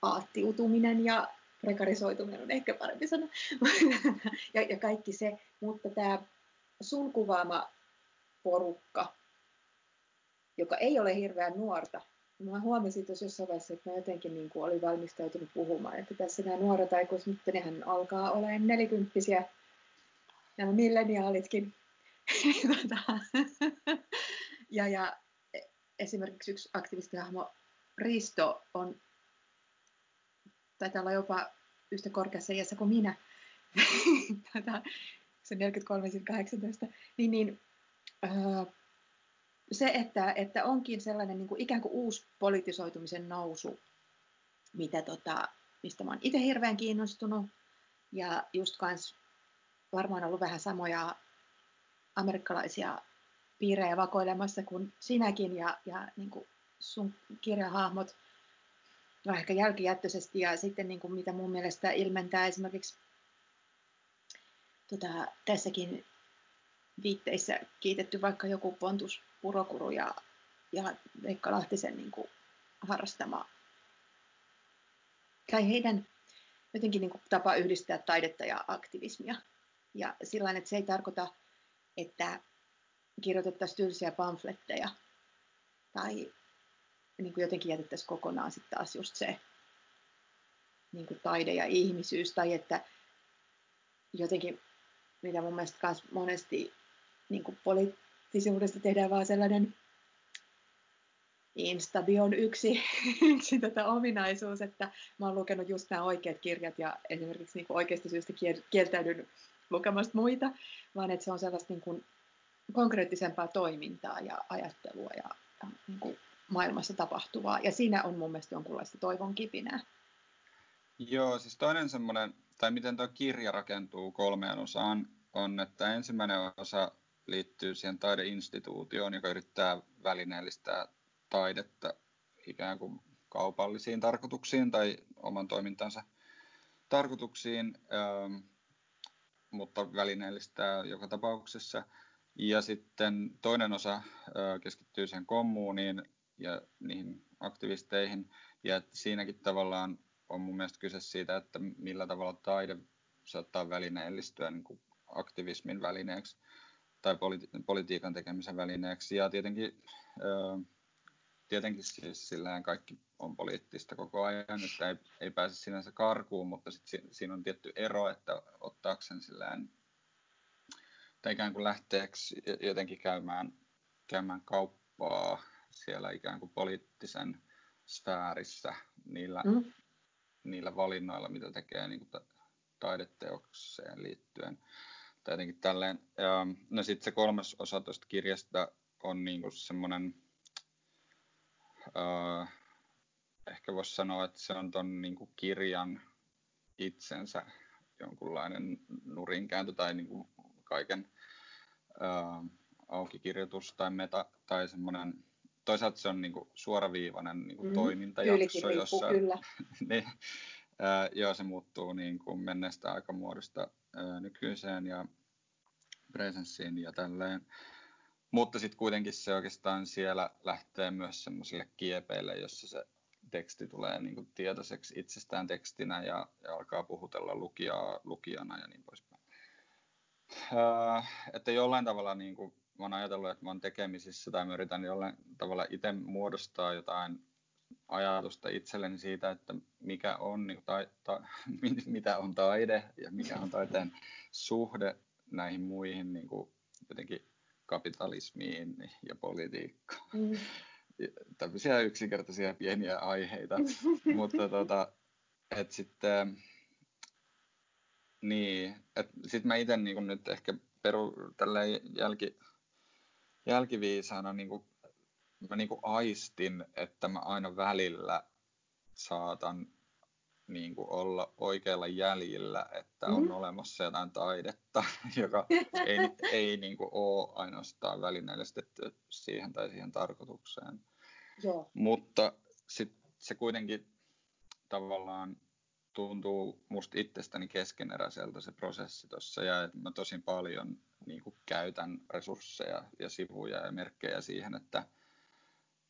aattiutuminen ja prekarisoituminen on ehkä parempi sana, ja, ja kaikki se, mutta tämä sun kuvaama porukka, joka ei ole hirveän nuorta, mä huomasin tuossa jossain vaiheessa, että mä jotenkin niin kuin olin valmistautunut puhumaan, että tässä nämä nuoret aikuiset, nyt nehän alkaa olemaan nelikymppisiä, nämä milleniaalitkin. Tota, ja, ja esimerkiksi yksi aktivistihahmo Risto on, taitaa olla jopa yhtä korkeassa iässä kuin minä, Tätä, se 43-18, niin, niin öö, se, että, että onkin sellainen niin kuin ikään kuin uusi politisoitumisen nousu, mitä tota, mistä oon itse hirveän kiinnostunut, ja just kans varmaan ollut vähän samoja amerikkalaisia piirejä vakoilemassa kuin sinäkin, ja, ja niin kuin sun kirjahahmot ehkä jälkijättöisesti, ja sitten niin kuin mitä mun mielestä ilmentää esimerkiksi tota, tässäkin viitteissä kiitetty vaikka joku Pontus Purokuru ja, ja Veikka Lahtisen niin kuin harrastama, tai heidän jotenkin niin kuin tapa yhdistää taidetta ja aktivismia. Ja sillä että se ei tarkoita, että kirjoitettaisiin tylsiä pamfletteja tai niin kuin jotenkin jätettäisiin kokonaan sitten taas just se niin kuin taide ja ihmisyys, tai että jotenkin mitä mun mielestä myös monesti niin kuin poliittisuudesta tehdään vaan sellainen Instabion yksi, yksi tätä ominaisuus, että mä oon lukenut just nämä oikeat kirjat ja esimerkiksi niin kuin oikeasta syystä kieltäydyn lukemasta muita, vaan että se on sellaista niin kuin konkreettisempaa toimintaa ja ajattelua ja, niin kuin maailmassa tapahtuvaa. Ja siinä on mun mielestä jonkunlaista toivon kipinää. Joo, siis toinen semmoinen, tai miten tuo kirja rakentuu kolmeen osaan, on, että ensimmäinen osa liittyy siihen taideinstituutioon, joka yrittää välineellistää taidetta ikään kuin kaupallisiin tarkoituksiin tai oman toimintansa tarkoituksiin, mutta välineellistää joka tapauksessa. Ja sitten toinen osa keskittyy siihen kommuuniin ja niihin aktivisteihin, ja siinäkin tavallaan on mun mielestä kyse siitä, että millä tavalla taide saattaa välineellistyä niin kuin aktivismin välineeksi tai politi- politiikan tekemisen välineeksi. Ja tietenkin, tietenkin siis sillään kaikki on poliittista koko ajan, että ei, ei pääse sinänsä karkuun, mutta sit si- siinä on tietty ero, että ottaako sen sillään, tai ikään kuin lähteeksi jotenkin käymään, käymään kauppaa siellä ikään kuin poliittisen sfäärissä niillä, mm. niillä valinnoilla, mitä tekee niin kuin taideteokseen liittyen tai jotenkin tälleen. Ja, no sitten se kolmas osa tuosta kirjasta on niinku semmoinen, uh, ehkä voisi sanoa, että se on tuon niinku kirjan itsensä jonkunlainen nurinkääntö tai niinku kaiken uh, aukikirjoitus tai meta tai semmoinen, toisaalta se on niinku suoraviivainen niinku mm, toimintajakso, jossa kyllä. niin, uh, joo, se muuttuu niin kuin menneestä aikamuodosta nykyiseen ja presenssiin ja tälleen. Mutta sitten kuitenkin se oikeastaan siellä lähtee myös semmoisille kiepeille, jossa se teksti tulee niin kuin tietoiseksi itsestään tekstinä ja, ja alkaa puhutella lukijaa lukijana ja niin poispäin. Öö, että jollain tavalla niin kuin, mä oon ajatellut, että mä oon tekemisissä tai mä yritän jollain tavalla itse muodostaa jotain ajatusta itselleni siitä, että mikä on, niin, ta, ta, mitä on taide ja mikä on taiteen suhde näihin muihin niin kuin jotenkin kapitalismiin ja politiikkaan. Mm. Tämmöisiä yksinkertaisia pieniä aiheita, mutta tota, että sitten niin, että sitten mä itse niin nyt ehkä peru tällä jälki, jälkiviisaana niin kuin, mä niin aistin, että mä aina välillä saatan niin kuin olla oikealla jäljillä, että on mm. olemassa jotain taidetta, joka ei, ei niin kuin ole ainoastaan välineellistetty siihen tai siihen tarkoitukseen. Joo. Mutta sit se kuitenkin tavallaan tuntuu musta itsestäni keskeneräiseltä se prosessi tuossa ja että mä tosi paljon niin kuin käytän resursseja ja sivuja ja merkkejä siihen, että,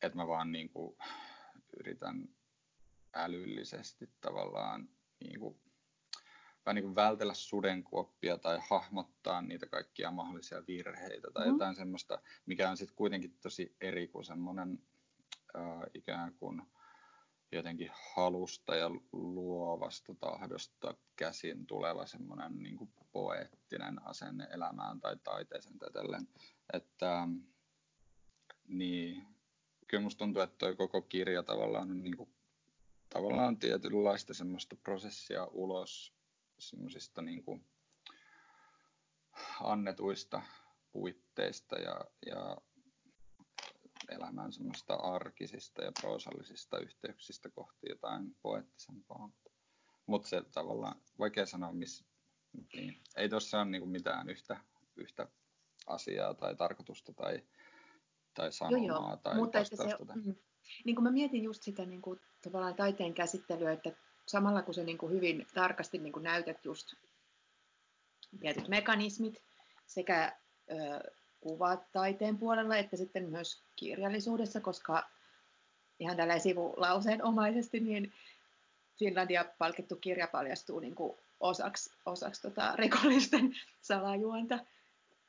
että mä vaan niin kuin yritän älyllisesti tavallaan niin kuin, vähän niin kuin vältellä sudenkuoppia tai hahmottaa niitä kaikkia mahdollisia virheitä tai mm. jotain semmoista, mikä on sitten kuitenkin tosi eri kuin semmoinen äh, ikään kuin jotenkin halusta ja luovasta tahdosta käsin tuleva semmoinen niin kuin poeettinen asenne elämään tai taiteeseen tai tälleen. Että, niin, kyllä musta tuntuu, että toi koko kirja tavallaan on niin kuin tavallaan tietynlaista semmoista prosessia ulos semmoisista niin kuin annetuista puitteista ja, ja elämän semmoista arkisista ja proosallisista yhteyksistä kohti jotain poettisempaa. Mutta se tavallaan, vaikea sanoa, missä, niin, ei tuossa ole niinku mitään yhtä, yhtä asiaa tai tarkoitusta tai, tai sanomaa joo, joo. tai Mutta se, mm, niin kuin mä mietin just sitä niin kuin, tavallaan taiteen käsittelyä, että samalla kun se niin kuin hyvin tarkasti niin kuin näytät just tietyt mekanismit sekä ö, kuvataiteen puolella että sitten myös kirjallisuudessa, koska ihan tällä sivulauseen omaisesti, niin Finlandia palkittu kirja paljastuu niin kuin osaksi, osaksi tota rikollisten salajuonta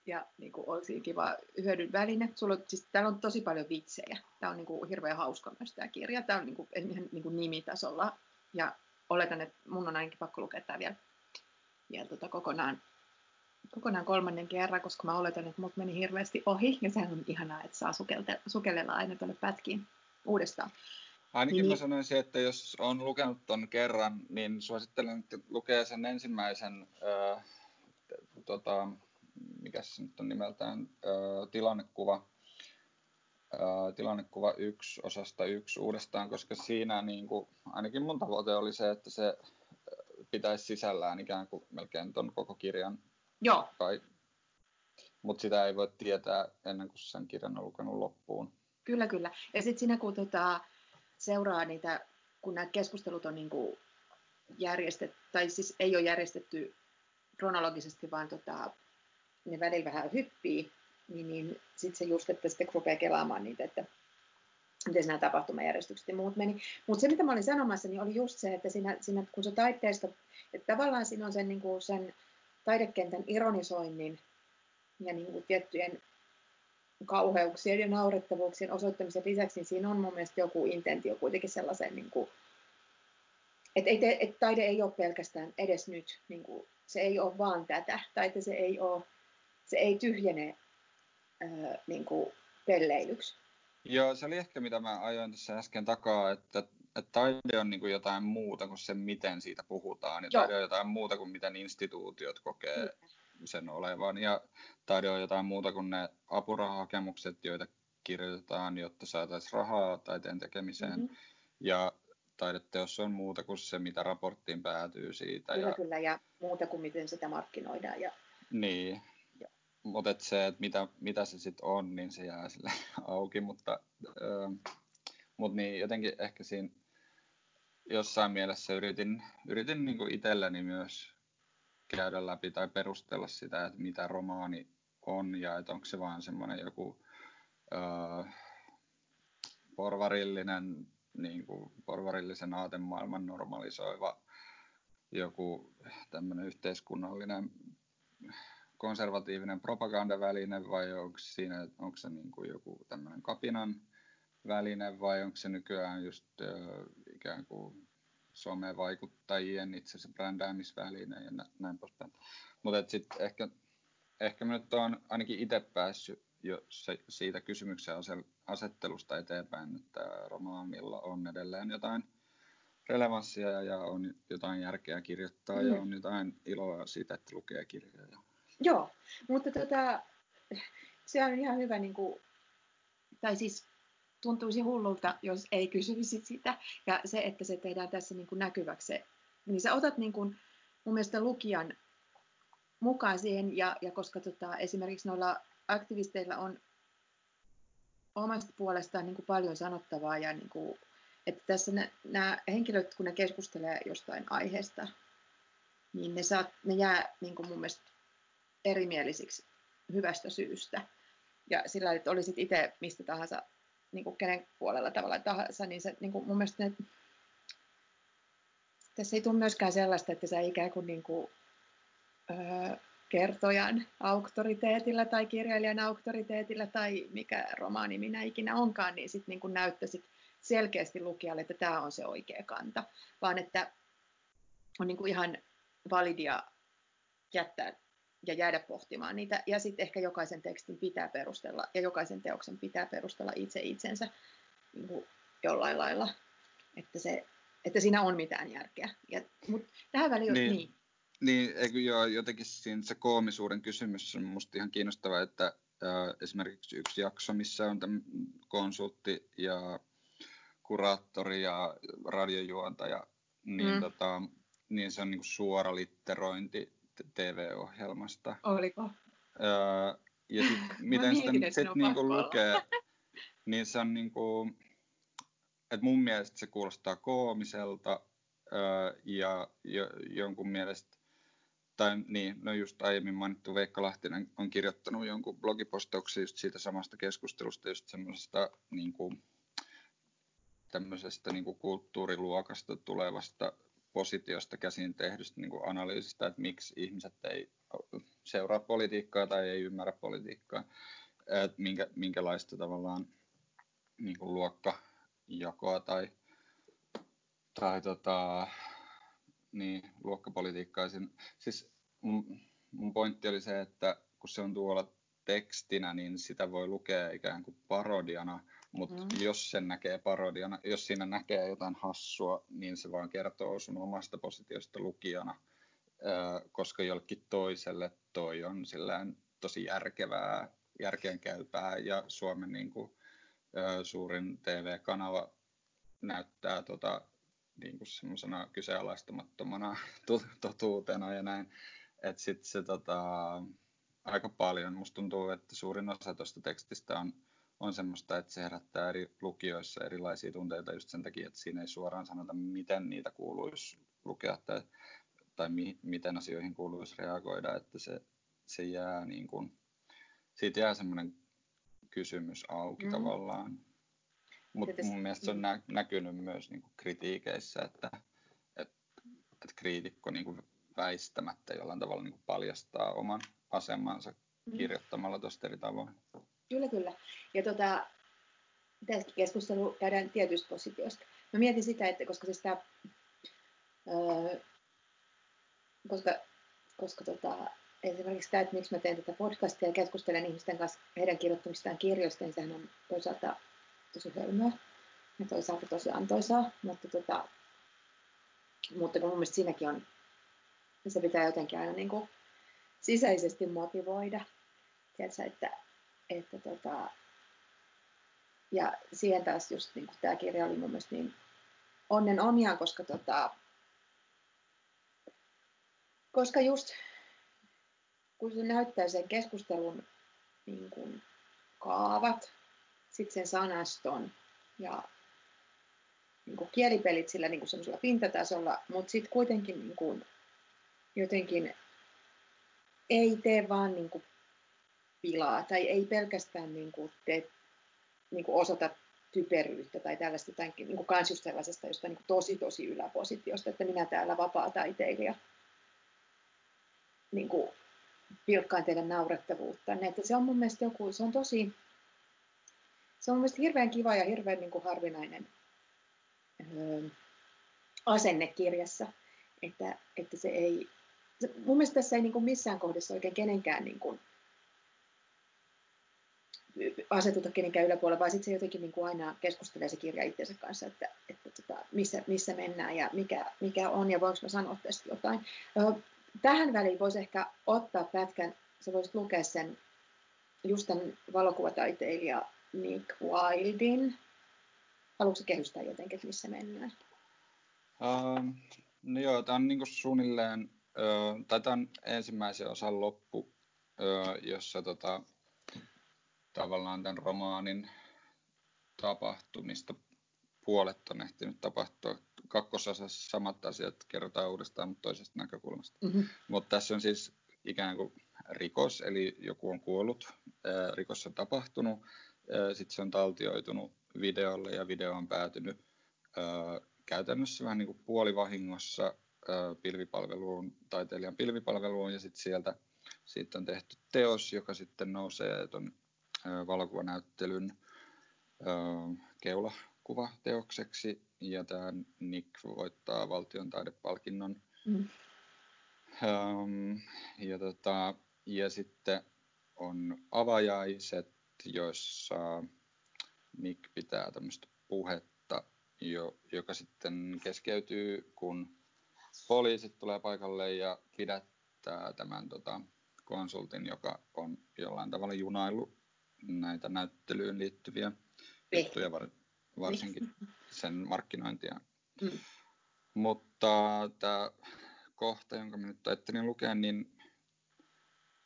ja niin kuin olisi kiva hyödyn väline. Sulla on, siis, täällä on tosi paljon vitsejä. Tämä on niin kuin, hirveän hauska myös tämä kirja. Tämä on niin kuin, ihan niin kuin nimitasolla. Ja oletan, että mun on ainakin pakko lukea tämä vielä, vielä tota kokonaan, kokonaan kolmannen kerran, koska mä oletan, että mut meni hirveästi ohi. Ja sehän on ihanaa, että saa sukelte, sukellella aina tuonne pätkiin uudestaan. Ainakin niin, mä sanoisin, että jos on lukenut ton kerran, niin suosittelen, että lukee sen ensimmäisen äh, tota, mikä se nyt on nimeltään, tilannekuva, tilannekuva 1 osasta 1 uudestaan, koska siinä niin kuin, ainakin mun tavoite oli se, että se pitäisi sisällään ikään kuin melkein ton koko kirjan. Joo. Mutta sitä ei voi tietää ennen kuin sen kirjan on lukenut loppuun. Kyllä, kyllä. Ja sitten siinä kun tota, seuraa niitä, kun nämä keskustelut on niin kuin järjestetty, tai siis ei ole järjestetty kronologisesti, vaan tota, ne välillä vähän hyppii, niin, niin sitten se just, että sitten rupeaa kelaamaan niitä, että miten nämä tapahtumajärjestykset ja muut meni. Mutta se, mitä mä olin sanomassa, niin oli just se, että siinä, siinä kun se taiteesta, että tavallaan siinä on sen, niin kuin sen taidekentän ironisoinnin ja niin kuin tiettyjen kauheuksien ja naurettavuuksien osoittamisen lisäksi, niin siinä on mun mielestä joku intentio kuitenkin sellaisen, niin kuin, että, ei te, että taide ei ole pelkästään edes nyt, niin kuin, se ei ole vaan tätä, tai että se ei ole se ei tyhjene ää, niin kuin pelleilyksi. Joo, se oli ehkä mitä mä ajoin tässä äsken takaa, että, että taide on niin kuin jotain muuta kuin se, miten siitä puhutaan. Ja Joo. taide on jotain muuta kuin miten instituutiot kokee mm. sen olevan. Ja taide on jotain muuta kuin ne apurahahakemukset, joita kirjoitetaan, jotta saataisiin rahaa taiteen tekemiseen. Mm-hmm. Ja taideteos on muuta kuin se, mitä raporttiin päätyy siitä. Kyllä, ja... kyllä, ja muuta kuin miten sitä markkinoidaan. Ja... Niin, mutta et se, että mitä, mitä se sitten on, niin se jää sille auki, mutta öö, mut niin jotenkin ehkä siinä jossain mielessä yritin, yritin niinku itselleni myös käydä läpi tai perustella sitä, että mitä romaani on ja että onko se vaan semmoinen joku öö, porvarillinen, niin kuin porvarillisen aatemaailman normalisoiva joku tämmöinen yhteiskunnallinen konservatiivinen propagandaväline vai onko, siinä, onko se niin kuin joku tämmöinen kapinan väline vai onko se nykyään just ö, ikään kuin somevaikuttajien itse asiassa brändäämisväline ja näin poispäin. Mutta sitten ehkä, ehkä mä nyt olen ainakin itse päässyt jo se, siitä kysymyksen asettelusta eteenpäin, että romaanilla on edelleen jotain relevanssia ja on jotain järkeä kirjoittaa mm. ja on jotain iloa siitä, että lukee kirjoja. Joo, mutta tota, se on ihan hyvä, niin kuin, tai siis tuntuisi hullulta, jos ei kysyisi sitä. Ja se, että se tehdään tässä niin kuin näkyväksi, niin sä otat niin kuin, mun mielestä lukijan mukaan siihen, ja, ja koska tota, esimerkiksi noilla aktivisteilla on omasta puolestaan niin kuin paljon sanottavaa, ja niin kuin, että tässä nämä henkilöt, kun ne keskustelee jostain aiheesta, niin ne, saa, ne jää niin kuin mun mielestä erimielisiksi hyvästä syystä. Ja sillä, että olisit itse mistä tahansa, niin kuin kenen puolella tavalla tahansa, niin se, niin kuin mun mielestä ne, tässä ei tule myöskään sellaista, että sä ikään kuin, niin kuin öö, kertojan auktoriteetilla tai kirjailijan auktoriteetilla tai mikä romaani minä ikinä onkaan, niin sitten niin näyttäisit selkeästi lukijalle, että tämä on se oikea kanta, vaan että on niin kuin ihan validia jättää ja jäädä pohtimaan niitä. Ja sitten ehkä jokaisen tekstin pitää perustella ja jokaisen teoksen pitää perustella itse itsensä niin kuin jollain lailla, että, se, että siinä on mitään järkeä. Ja, mutta tähän väliin niin. niin. Niin, eikö joo, jotenkin siinä se koomisuuden kysymys on minusta ihan kiinnostava, että äh, esimerkiksi yksi jakso, missä on konsultti ja kuraattori ja radiojuontaja, niin, mm. tota, niin se on niin suora litterointi TV-ohjelmasta. Oliko? Öö, ja sit, miten sitä sit, sit niinku lukee, niin se on niinku, että mun mielestä se kuulostaa koomiselta öö, ja jo, jonkun mielestä, tai niin, no just aiemmin mainittu Veikka Lahtinen on kirjoittanut jonkun blogipostauksen just siitä samasta keskustelusta, just semmoisesta niin kuin, tämmöisestä niin kuin kulttuuriluokasta tulevasta positiosta käsin tehdystä niin kuin analyysistä, että miksi ihmiset ei seuraa politiikkaa tai ei ymmärrä politiikkaa, että minkä, minkälaista tavallaan niin kuin luokkajakoa tai, tai tota, niin, luokkapolitiikkaa. Siis mun, mun pointti oli se, että kun se on tuolla tekstinä, niin sitä voi lukea ikään kuin parodiana, mutta mm. jos sen näkee parodiana, jos siinä näkee jotain hassua, niin se vaan kertoo sun omasta positiosta lukijana, koska jollekin toiselle toi on sillään tosi järkevää, järkeenkäypää ja Suomen niin kuin, suurin TV-kanava näyttää tota, niin kuin semmoisena kyseenalaistamattomana totuutena ja näin. Että sitten se tota, aika paljon. Musta tuntuu, että suurin osa tuosta tekstistä on, on semmoista, että se herättää eri lukijoissa erilaisia tunteita just sen takia, että siinä ei suoraan sanota, miten niitä kuuluisi lukea tai, tai mi, miten asioihin kuuluisi reagoida, että se, se jää niin kuin, siitä jää semmoinen kysymys auki mm. tavallaan. Mutta mun mielestä se on nä- näkynyt myös niin kuin kritiikeissä, että, että, että kriitikko niin kuin väistämättä jollain tavalla niin kuin paljastaa oman asemansa mm. kirjoittamalla tuosta eri tavoin. Kyllä, kyllä. Ja tota, tässäkin keskustelu käydään tietystä positiosta. Mä mietin sitä, että koska se sitä, öö, koska, koska tota, esimerkiksi tämä, että miksi mä teen tätä podcastia ja keskustelen ihmisten kanssa heidän kirjoittamistaan kirjoista, niin sehän on toisaalta tosi hölmöä ja toisaalta tosi antoisaa, mutta, tota, mutta mun mielestä siinäkin on, se pitää jotenkin aina niin kuin sisäisesti motivoida. Tiedätkö, että, että tota, ja siihen taas just niin tämä kirja oli mun mielestä niin onnen omia, koska, tota, koska just kun se näyttää sen keskustelun niin kuin kaavat, sitten sen sanaston ja niin kuin kielipelit sillä niin kuin semmoisella pintatasolla, mutta sitten kuitenkin niin kuin jotenkin ei tee vaan niin kuin pilaa tai ei pelkästään niin kuin te, niin kuin osoita typeryyttä tai tällaista, tai niin kuin just sellaisesta josta niin tosi tosi yläpositiosta, että minä täällä vapaa-taiteilija niin kuin pilkkaan teidän naurettavuutta. Että se on mun mielestä joku, se on tosi, se on mun mielestä hirveän kiva ja hirveän niin kuin harvinainen öö, asenne kirjassa, että, että se ei, se, mun mielestä tässä ei niin kuin missään kohdassa oikein kenenkään niin kuin, asetuta kenenkään yläpuolelle, vaan sitten se jotenkin niin kuin aina keskustelee se kirja itsensä kanssa, että, että tota, missä, missä mennään ja mikä, mikä on ja voinko mä sanoa tästä jotain. Tähän väliin voisi ehkä ottaa pätkän, sä voisit lukea sen just tämän valokuvataiteilija Nick Wildin. Haluatko kehystää jotenkin, että missä mennään? Uh, no joo, tämä on niinku suunnilleen, uh, tai tämä on ensimmäisen osan loppu, jossa tota, tavallaan tämän romaanin tapahtumista puolet on ehtinyt tapahtua. Kakkososassa samat asiat kerrotaan uudestaan, mutta toisesta näkökulmasta. Mm-hmm. Mutta tässä on siis ikään kuin rikos, eli joku on kuollut, rikos on tapahtunut, sitten se on taltioitunut videolle ja video on päätynyt ää, käytännössä vähän niin kuin puolivahingossa pilvipalveluun, taiteilijan pilvipalveluun ja sitten sieltä siitä on tehty teos, joka sitten nousee tuon valokuvanäyttelyn keulakuvateokseksi ja tämä Nick voittaa valtion taidepalkinnon. Mm. Ja, tota, ja sitten on avajaiset, joissa Nick pitää tämmöistä puhetta, jo, joka sitten keskeytyy, kun poliisit tulee paikalle ja pidättää tämän tota, konsultin, joka on jollain tavalla junailu näitä näyttelyyn liittyviä juttuja, varsinkin sen markkinointia. Mm. Mutta tämä kohta, jonka me nyt ajattelin lukea, niin,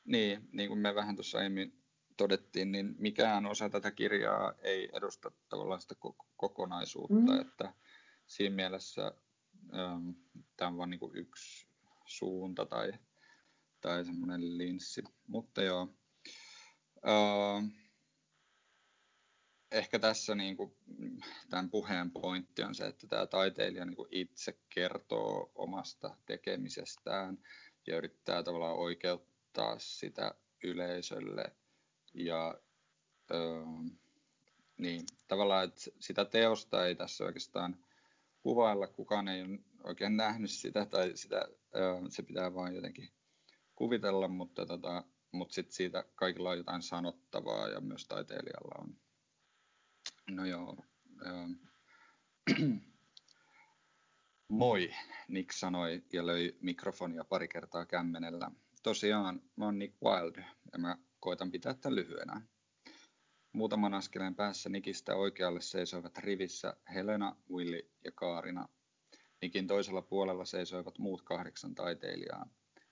niin, niin kuin me vähän tuossa aiemmin todettiin, niin mikään osa tätä kirjaa ei edusta tavallaan sitä kokonaisuutta, mm. että siinä mielessä ähm, tämä on vain niin yksi suunta tai, tai semmoinen linssi. Mutta joo, äh, ehkä tässä niin kuin, tämän puheen pointti on se, että tämä taiteilija niin kuin itse kertoo omasta tekemisestään ja yrittää tavallaan oikeuttaa sitä yleisölle. Ja öö, niin, tavallaan, että sitä teosta ei tässä oikeastaan kuvailla, kukaan ei oikein nähnyt sitä tai sitä, öö, se pitää vain jotenkin kuvitella, mutta, tota, mutta sitten siitä kaikilla on jotain sanottavaa ja myös taiteilijalla on No joo. Ähm. Moi, Nick sanoi ja löi mikrofonia pari kertaa kämmenellä. Tosiaan, mä oon Nick Wild ja mä koitan pitää tämän lyhyenä. Muutaman askeleen päässä Nikistä oikealle seisoivat rivissä Helena, Willi ja Kaarina. Nikin toisella puolella seisoivat muut kahdeksan taiteilijaa.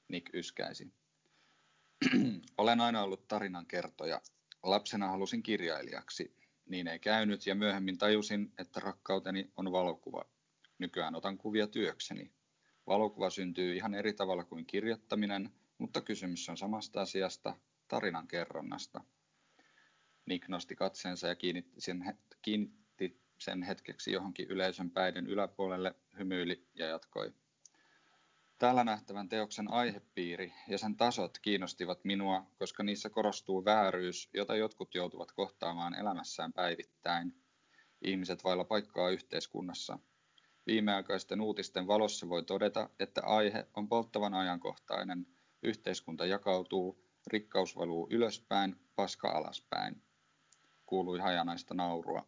Nick yskäisi. Olen aina ollut tarinan kertoja. Lapsena halusin kirjailijaksi. Niin ei käynyt ja myöhemmin tajusin, että rakkauteni on valokuva. Nykyään otan kuvia työkseni. Valokuva syntyy ihan eri tavalla kuin kirjoittaminen, mutta kysymys on samasta asiasta, tarinan kerronnasta. Nick nosti katseensa ja kiinnitti sen, kiinnitti sen hetkeksi johonkin yleisön päiden yläpuolelle, hymyili ja jatkoi. Täällä nähtävän teoksen aihepiiri ja sen tasot kiinnostivat minua, koska niissä korostuu vääryys, jota jotkut joutuvat kohtaamaan elämässään päivittäin. Ihmiset vailla paikkaa yhteiskunnassa. Viimeaikaisten uutisten valossa voi todeta, että aihe on polttavan ajankohtainen. Yhteiskunta jakautuu, rikkaus valuu ylöspäin, paska alaspäin. Kuului hajanaista naurua.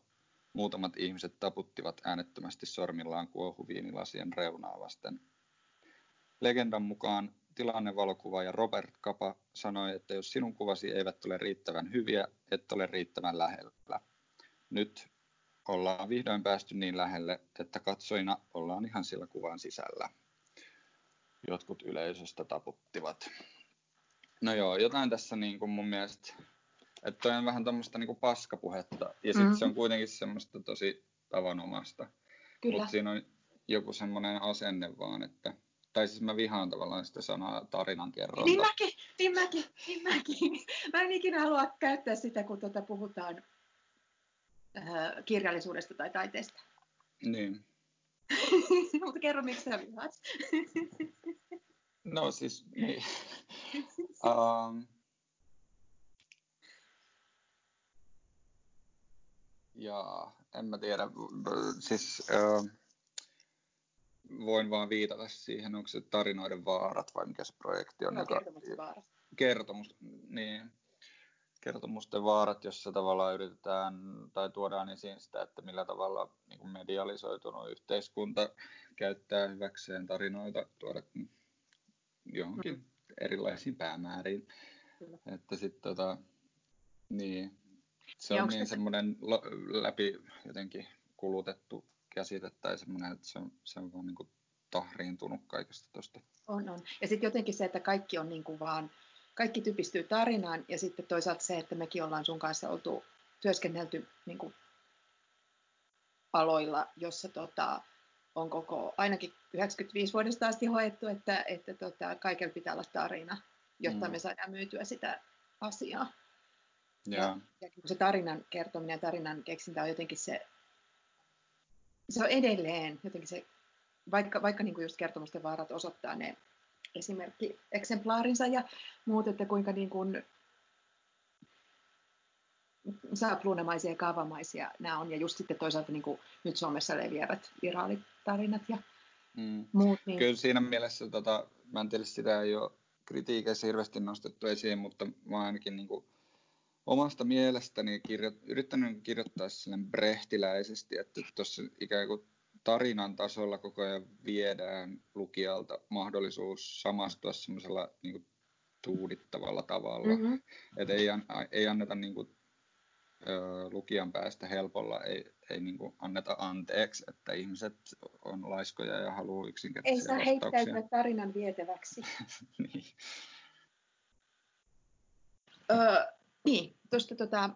Muutamat ihmiset taputtivat äänettömästi sormillaan kuohuviinilasien reunaa vasten. Legendan mukaan tilannevalokuvaaja Robert Kapa sanoi, että jos sinun kuvasi eivät ole riittävän hyviä, et ole riittävän lähellä. Nyt ollaan vihdoin päästy niin lähelle, että katsoina ollaan ihan sillä kuvan sisällä. Jotkut yleisöstä taputtivat. No joo, jotain tässä niin kuin mun mielestä, että toi on vähän tämmöistä niin kuin paskapuhetta, ja sitten mm. se on kuitenkin semmoista tosi tavanomasta. Mutta siinä on joku semmoinen asenne vaan, että tai siis mä vihaan tavallaan sitä sanaa tarinan kerronta. Niin mäkin, niin mäkin, niin mäkin. Mä en ikinä halua käyttää sitä, kun tuota puhutaan äh, kirjallisuudesta tai taiteesta. Niin. Mutta kerro, miksi sä vihaat. no siis, niin. um, ja en mä tiedä, siis uh, voin vaan viitata siihen, onko se tarinoiden vaarat vai mikä se projekti on. No, joka, kertomusten vaarat. Kertomus, niin, kertomusten vaarat, jossa tavallaan yritetään tai tuodaan esiin sitä, että millä tavalla niin kuin medialisoitunut yhteiskunta käyttää hyväkseen tarinoita tuoda johonkin mm. erilaisiin päämääriin. Kyllä. Että sitten tota, niin, se ja on niin semmoinen läpi jotenkin kulutettu käsite tai semmoinen, että se on, se on vaan niin kuin tahriintunut kaikesta tuosta. On, on. Ja sitten jotenkin se, että kaikki on niin kuin vaan, kaikki typistyy tarinaan ja sitten toisaalta se, että mekin ollaan sun kanssa oltu työskennelty niin kuin aloilla, jossa tota, on koko, ainakin 95 vuodesta asti hoettu, että, että tota, kaikella pitää olla tarina, jotta mm. me saadaan myytyä sitä asiaa. Ja, ja, ja se tarinan kertominen ja tarinan keksintä on jotenkin se, se on edelleen jotenkin se, vaikka, vaikka niin kuin just kertomusten vaarat osoittaa ne esimerkki eksemplaarinsa ja muut, että kuinka niin kuin saapluunamaisia ja kaavamaisia nämä on. Ja just sitten toisaalta niin kuin nyt Suomessa leviävät viraalitarinat ja mm. muut. Niin... Kyllä siinä mielessä, tota, mä en tiedä, sitä ei ole kritiikeissä hirveästi nostettu esiin, mutta mä ainakin niin kuin omasta mielestäni kirjo, yrittänyt kirjoittaa silleen brehtiläisesti, että tuossa ikään kuin tarinan tasolla koko ajan viedään lukijalta mahdollisuus samastua semmoisella niin tuudittavalla tavalla. Mm-hmm. Että ei, ei anneta niin kuin, ö, lukijan päästä helpolla, ei, ei niin kuin anneta anteeksi, että ihmiset on laiskoja ja haluaa yksinkertaisia Ei saa heittäytyä tarinan vietäväksi. niin. Niin, tuosta tota,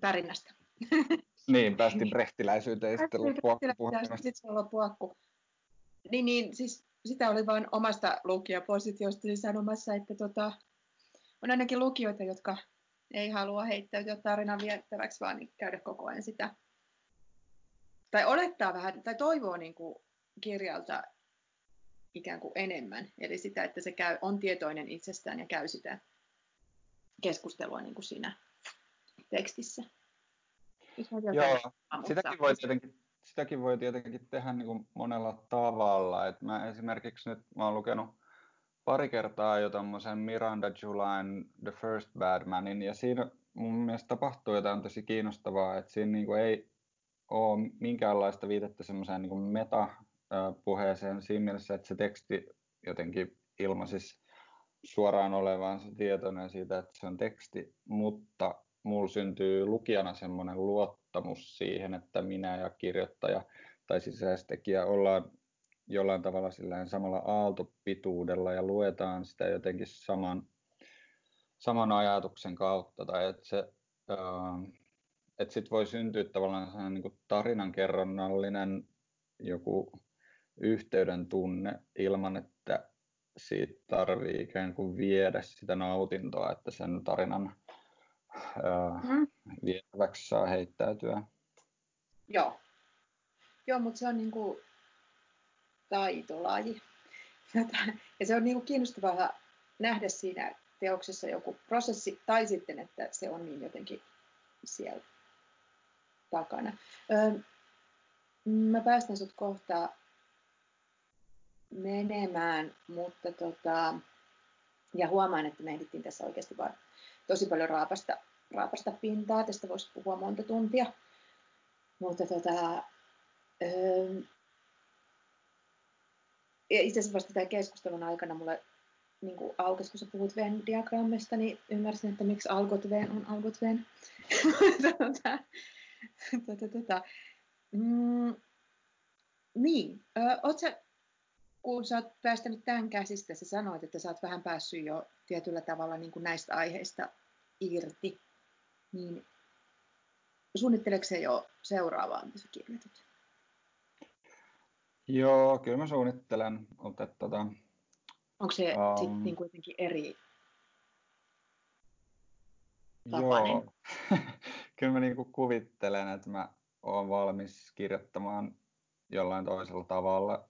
tarinasta. Niin, päästiin brehtiläisyyteen sitten Sitten loppuakku. Niin, niin, siis sitä oli vain omasta lukijapositiosta sanomassa, että tota, on ainakin lukijoita, jotka ei halua heittäytyä tarinan viettäväksi, vaan niin käydä koko ajan sitä. Tai olettaa vähän, tai toivoo niin kuin kirjalta ikään kuin enemmän. Eli sitä, että se käy, on tietoinen itsestään ja käy sitä keskustelua niin kuin siinä tekstissä. Joo, sitäkin voi, tietenkin, sitäkin voi tietenkin tehdä niin kuin monella tavalla. Et mä esimerkiksi nyt mä oon lukenut pari kertaa jo tämmöisen Miranda Juline The First Bad Manin, ja siinä mun mielestä tapahtuu jotain tosi kiinnostavaa, että siinä niin kuin ei ole minkäänlaista viitettä semmoiseen niin meta-puheeseen siinä mielessä, että se teksti jotenkin ilmaisisi suoraan olevansa tietoinen siitä, että se on teksti, mutta mulla syntyy lukijana semmoinen luottamus siihen, että minä ja kirjoittaja tai sisäistekijä ollaan jollain tavalla silleen samalla aaltopituudella ja luetaan sitä jotenkin saman, saman ajatuksen kautta. Tai että se, että sit voi syntyä tavallaan niin tarinankerronnallinen joku yhteyden tunne ilman, että siitä tarvii ikään kuin viedä sitä nautintoa, että sen tarinan mm. vietäväksi saa heittäytyä. Joo. Joo, mutta se on niin kuin taitolaji. Ja se on niin kuin kiinnostavaa nähdä siinä teoksessa joku prosessi, tai sitten, että se on niin jotenkin siellä takana. Öö, mä päästän sut kohta menemään, mutta tota, ja huomaan, että me ehdittiin tässä oikeasti vaan tosi paljon raapasta, raapasta pintaa. Tästä voisi puhua monta tuntia. Mutta tota, öö, itse asiassa vasta tämän keskustelun aikana mulle niin kuin aukesi, kun sä puhut Venn-diagrammista, niin ymmärsin, että miksi algot Venn on algot Venn. tota, tota, tota. Mm, niin, ö, sä, kun sä oot päästänyt tämän käsistä, sä sanoit, että sä oot vähän päässyt jo tietyllä tavalla niin kuin näistä aiheista irti, niin suunnitteleeko se jo seuraavaa, mitä sä kirjoitat? Joo, kyllä mä suunnittelen, mutta tota, Onko se um, sitten niin kuitenkin eri tapainen? Joo, kyllä mä niin kuin kuvittelen, että mä oon valmis kirjoittamaan jollain toisella tavalla.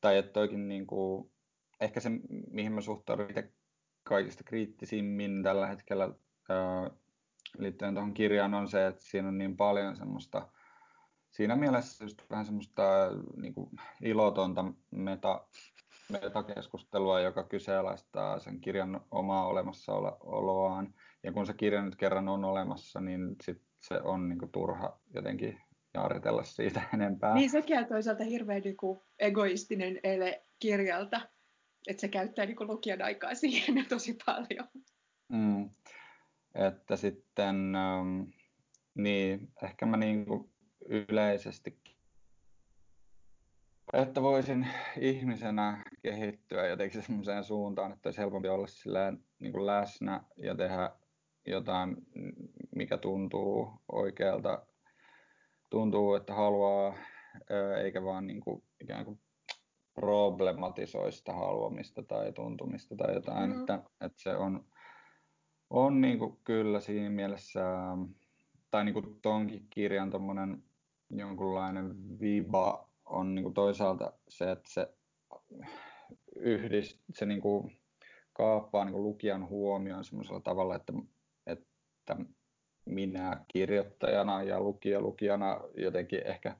Tai että toikin niin kuin, ehkä se, mihin mä suhtaudun itse kaikista kriittisimmin tällä hetkellä liittyen tuohon kirjaan on se, että siinä on niin paljon semmoista siinä mielessä just vähän semmoista niin kuin ilotonta meta, metakeskustelua, joka kyseenalaistaa sen kirjan omaa olemassaoloaan. Ja kun se kirja nyt kerran on olemassa, niin sit se on niin kuin turha jotenkin jaaritella siitä enempää. Niin sekin on toisaalta hirveän niin kuin egoistinen ele kirjalta, että se käyttää niin kuin lukijan aikaa siihen tosi paljon. Mm. Että sitten, ähm, niin ehkä mä niin kuin yleisesti, että voisin ihmisenä kehittyä jotenkin semmoiseen suuntaan, että olisi helpompi olla silleen niin kuin läsnä ja tehdä jotain, mikä tuntuu oikealta, tuntuu, että haluaa, eikä vaan niin kuin, ikään kuin problematisoista sitä haluamista tai tuntumista tai jotain, mm. että, että se on, on niin kuin kyllä siinä mielessä, tai niin kuin tonkin kirjan tommonen jonkunlainen viba on niin kuin toisaalta se, että se yhdist, se niin kuin kaappaa niin kuin lukijan huomioon semmoisella tavalla, että, että minä kirjoittajana ja lukija lukijana jotenkin ehkä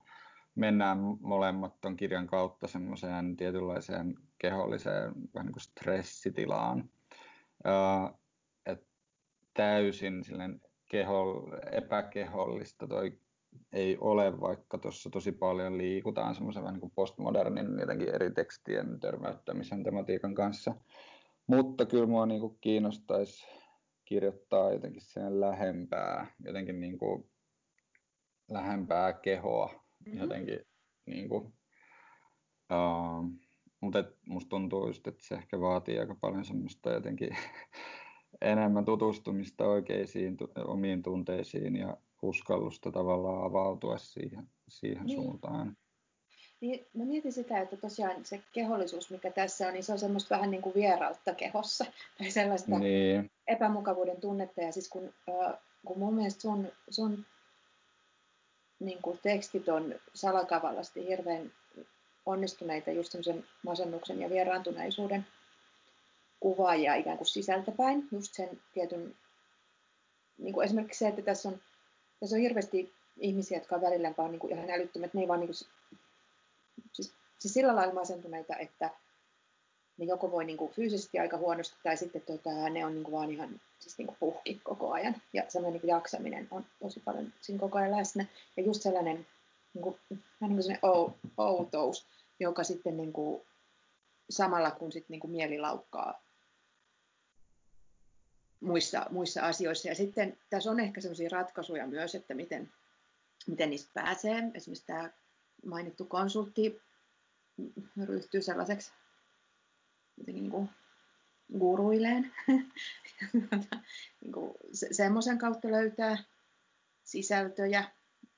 mennään molemmat ton kirjan kautta semmoiseen tietynlaiseen keholliseen vähän niin kuin stressitilaan. että täysin silleen keho, epäkehollista toi ei ole, vaikka tuossa tosi paljon liikutaan semmoisen vähän niin kuin postmodernin jotenkin eri tekstien törmäyttämisen tematiikan kanssa. Mutta kyllä mua niin kuin kiinnostaisi kirjoittaa jotenkin sen lähempää, jotenkin niin kuin lähempää kehoa, mm-hmm. jotenkin niin kuin, uh, mutta et, musta tuntuu just, että se ehkä vaatii aika paljon semmoista jotenkin enemmän tutustumista oikeisiin omiin tunteisiin ja uskallusta tavallaan avautua siihen, siihen niin. suuntaan. Niin, mä mietin sitä, että tosiaan se kehollisuus, mikä tässä on, niin se on semmoista vähän niin kuin vierautta kehossa. Tai sellaista niin. epämukavuuden tunnetta. Ja siis kun, äh, kun mun mielestä sun, sun niin kuin tekstit on salakavallasti hirveän onnistuneita just semmoisen masennuksen ja vieraantuneisuuden kuvaajia ikään kuin sisältäpäin. Just sen tietyn, niin kuin esimerkiksi se, että tässä on tässä on hirveästi ihmisiä, jotka on välillä vaan niin kuin ihan älyttömät. Ne ei vaan niin kuin, siis, siis sillä lailla masentuneita, että ne joko voi niin kuin fyysisesti aika huonosti tai sitten tota, ne on niin kuin vaan ihan siis niin kuin puhki koko ajan. Ja semmoinen niin jaksaminen on tosi paljon siinä koko ajan läsnä. Ja just sellainen niin kuin, niin kuin ou, outous, joka sitten niin kuin, samalla kun sitten niin kuin mieli laukkaa muissa, muissa asioissa. Ja sitten tässä on ehkä sellaisia ratkaisuja myös, että miten, miten niistä pääsee. Esimerkiksi tämä mainittu konsultti ryhtyy sellaiseksi niin kuin guruileen. niin kuin se, semmoisen kautta löytää sisältöjä.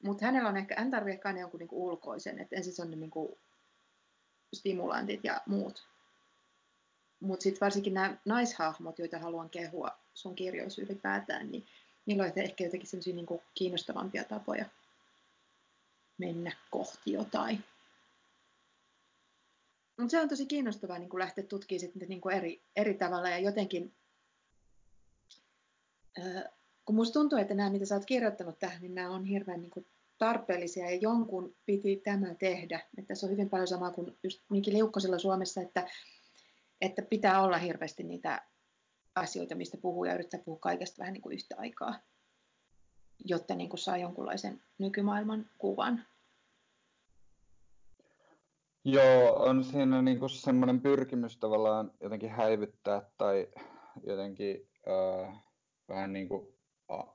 Mutta hänellä on ehkä, hän tarvitsee ehkä jonkun niin kuin ulkoisen, että ensin se on ne niin kuin stimulantit ja muut. Mutta sitten varsinkin nämä naishahmot, joita haluan kehua, sun kirjoissa ylipäätään, niin niillä on ehkä jotenkin sellaisia niin kiinnostavampia tapoja mennä kohti jotain. Mutta se on tosi kiinnostavaa niin kuin lähteä tutkimaan sitten niin kuin eri, eri tavalla ja jotenkin, kun musta tuntuu, että nämä, mitä sä oot kirjoittanut tähän, niin nämä on hirveän niin kuin tarpeellisia ja jonkun piti tämä tehdä. Että tässä on hyvin paljon samaa kuin just Miki Liukkosella Suomessa, että, että pitää olla hirveästi niitä asioita, mistä puhuu ja yrittää puhua kaikesta vähän niin kuin yhtä aikaa, jotta niin kuin saa jonkunlaisen nykymaailman kuvan. Joo, on siinä niin kuin semmoinen pyrkimys tavallaan jotenkin häivyttää tai jotenkin uh, vähän niin kuin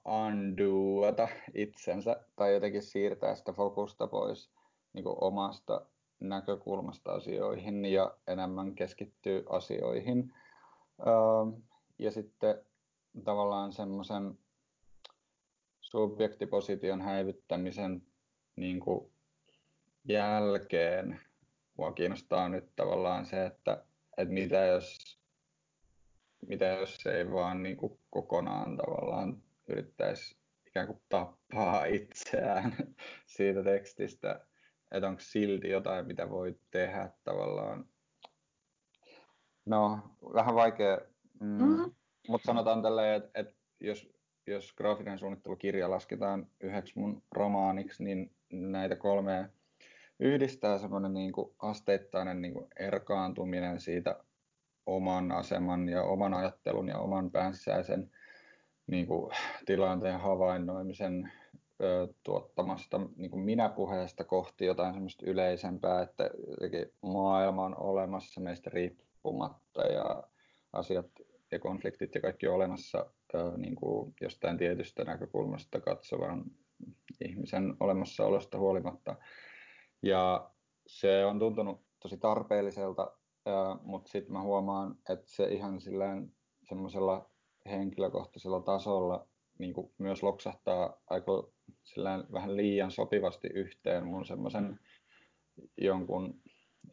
undoata itsensä tai jotenkin siirtää sitä fokusta pois niin kuin omasta näkökulmasta asioihin ja enemmän keskittyy asioihin. Uh, ja sitten tavallaan semmoisen subjektiposition häivyttämisen niin kuin jälkeen mua kiinnostaa nyt tavallaan se, että, että mitä jos, mitä jos se ei vaan niin kuin kokonaan tavallaan yrittäisi ikään kuin tappaa itseään siitä tekstistä, että onko silti jotain, mitä voi tehdä tavallaan. No, vähän vaikea, mm, mm-hmm. mutta sanotaan tälleen, että, että jos, jos graafinen suunnittelukirja lasketaan yhdeksi mun romaaniksi, niin näitä kolmea yhdistää semmoinen niin kuin asteittainen niin kuin erkaantuminen siitä oman aseman ja oman ajattelun ja oman päänsisäisen niin kuin, tilanteen havainnoimisen ö, tuottamasta niin kuin minäpuheesta kohti jotain semmoista yleisempää, että maailma on olemassa meistä riippumatta ja asiat ja konfliktit ja kaikki on olemassa ö, niin kuin jostain tietystä näkökulmasta katsovan ihmisen olemassaolosta huolimatta. Ja se on tuntunut tosi tarpeelliselta, mutta sitten mä huomaan, että se ihan sillään semmoisella henkilökohtaisella tasolla niin kuin myös loksahtaa aika sillään vähän liian sopivasti yhteen mun semmoisen jonkun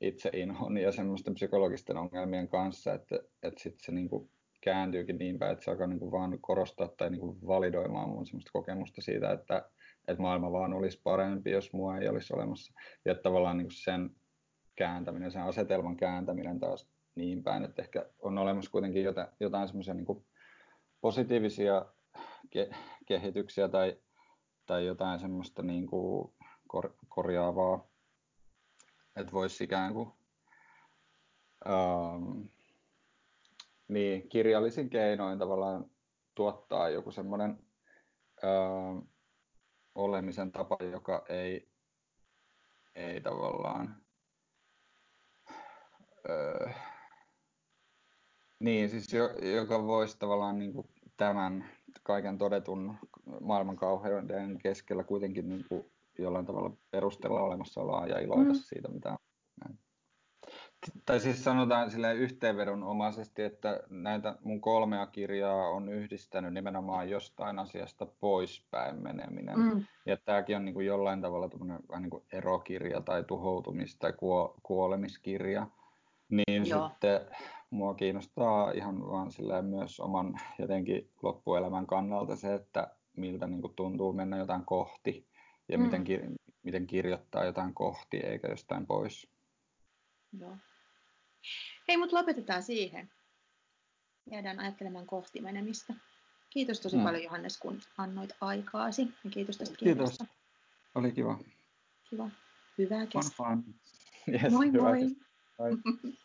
itseinhon ja semmoisten psykologisten ongelmien kanssa, että, että sitten se niin kuin kääntyykin niin päin, että se alkaa niin kuin vaan korostaa tai niin kuin validoimaan mun semmoista kokemusta siitä, että, että maailma vaan olisi parempi, jos mua ei olisi olemassa. Ja tavallaan niin sen kääntäminen, sen asetelman kääntäminen taas niin päin, että ehkä on olemassa kuitenkin jotain, jotain semmoisia niin positiivisia ke- kehityksiä tai, tai jotain semmoista niin kuin kor- korjaavaa, että voisi ikään kuin um, niin, kirjallisin keinoin tavallaan tuottaa joku semmoinen uh, olemisen tapa, joka ei, ei tavallaan uh, niin, siis jo, joka voisi tavallaan niin kuin tämän kaiken todetun maailmankauheuden keskellä kuitenkin niin kuin jollain tavalla perustella olemassaoloa ja iloita mm. siitä, mitä on. Tai siis sanotaan sille yhteenvedonomaisesti, että näitä mun kolmea kirjaa on yhdistänyt nimenomaan jostain asiasta poispäin meneminen. Mm. Ja tämäkin on niin kuin jollain tavalla vähän niin kuin erokirja tai tuhoutumis- tai kuolemiskirja. Niin Joo. sitten mua kiinnostaa ihan vaan myös oman jotenkin loppuelämän kannalta se, että miltä niin kuin tuntuu mennä jotain kohti ja mm. miten, kir- miten kirjoittaa jotain kohti eikä jostain pois. Joo. Hei, mutta lopetetaan siihen. Jäädään ajattelemaan kohti menemistä. Kiitos tosi mm. paljon Johannes, kun annoit aikaasi. Ja kiitos tästä kirjasta. Kiitos. Oli kiva. Kiva. Hyvää kesää. Yes, moi moi. Moi.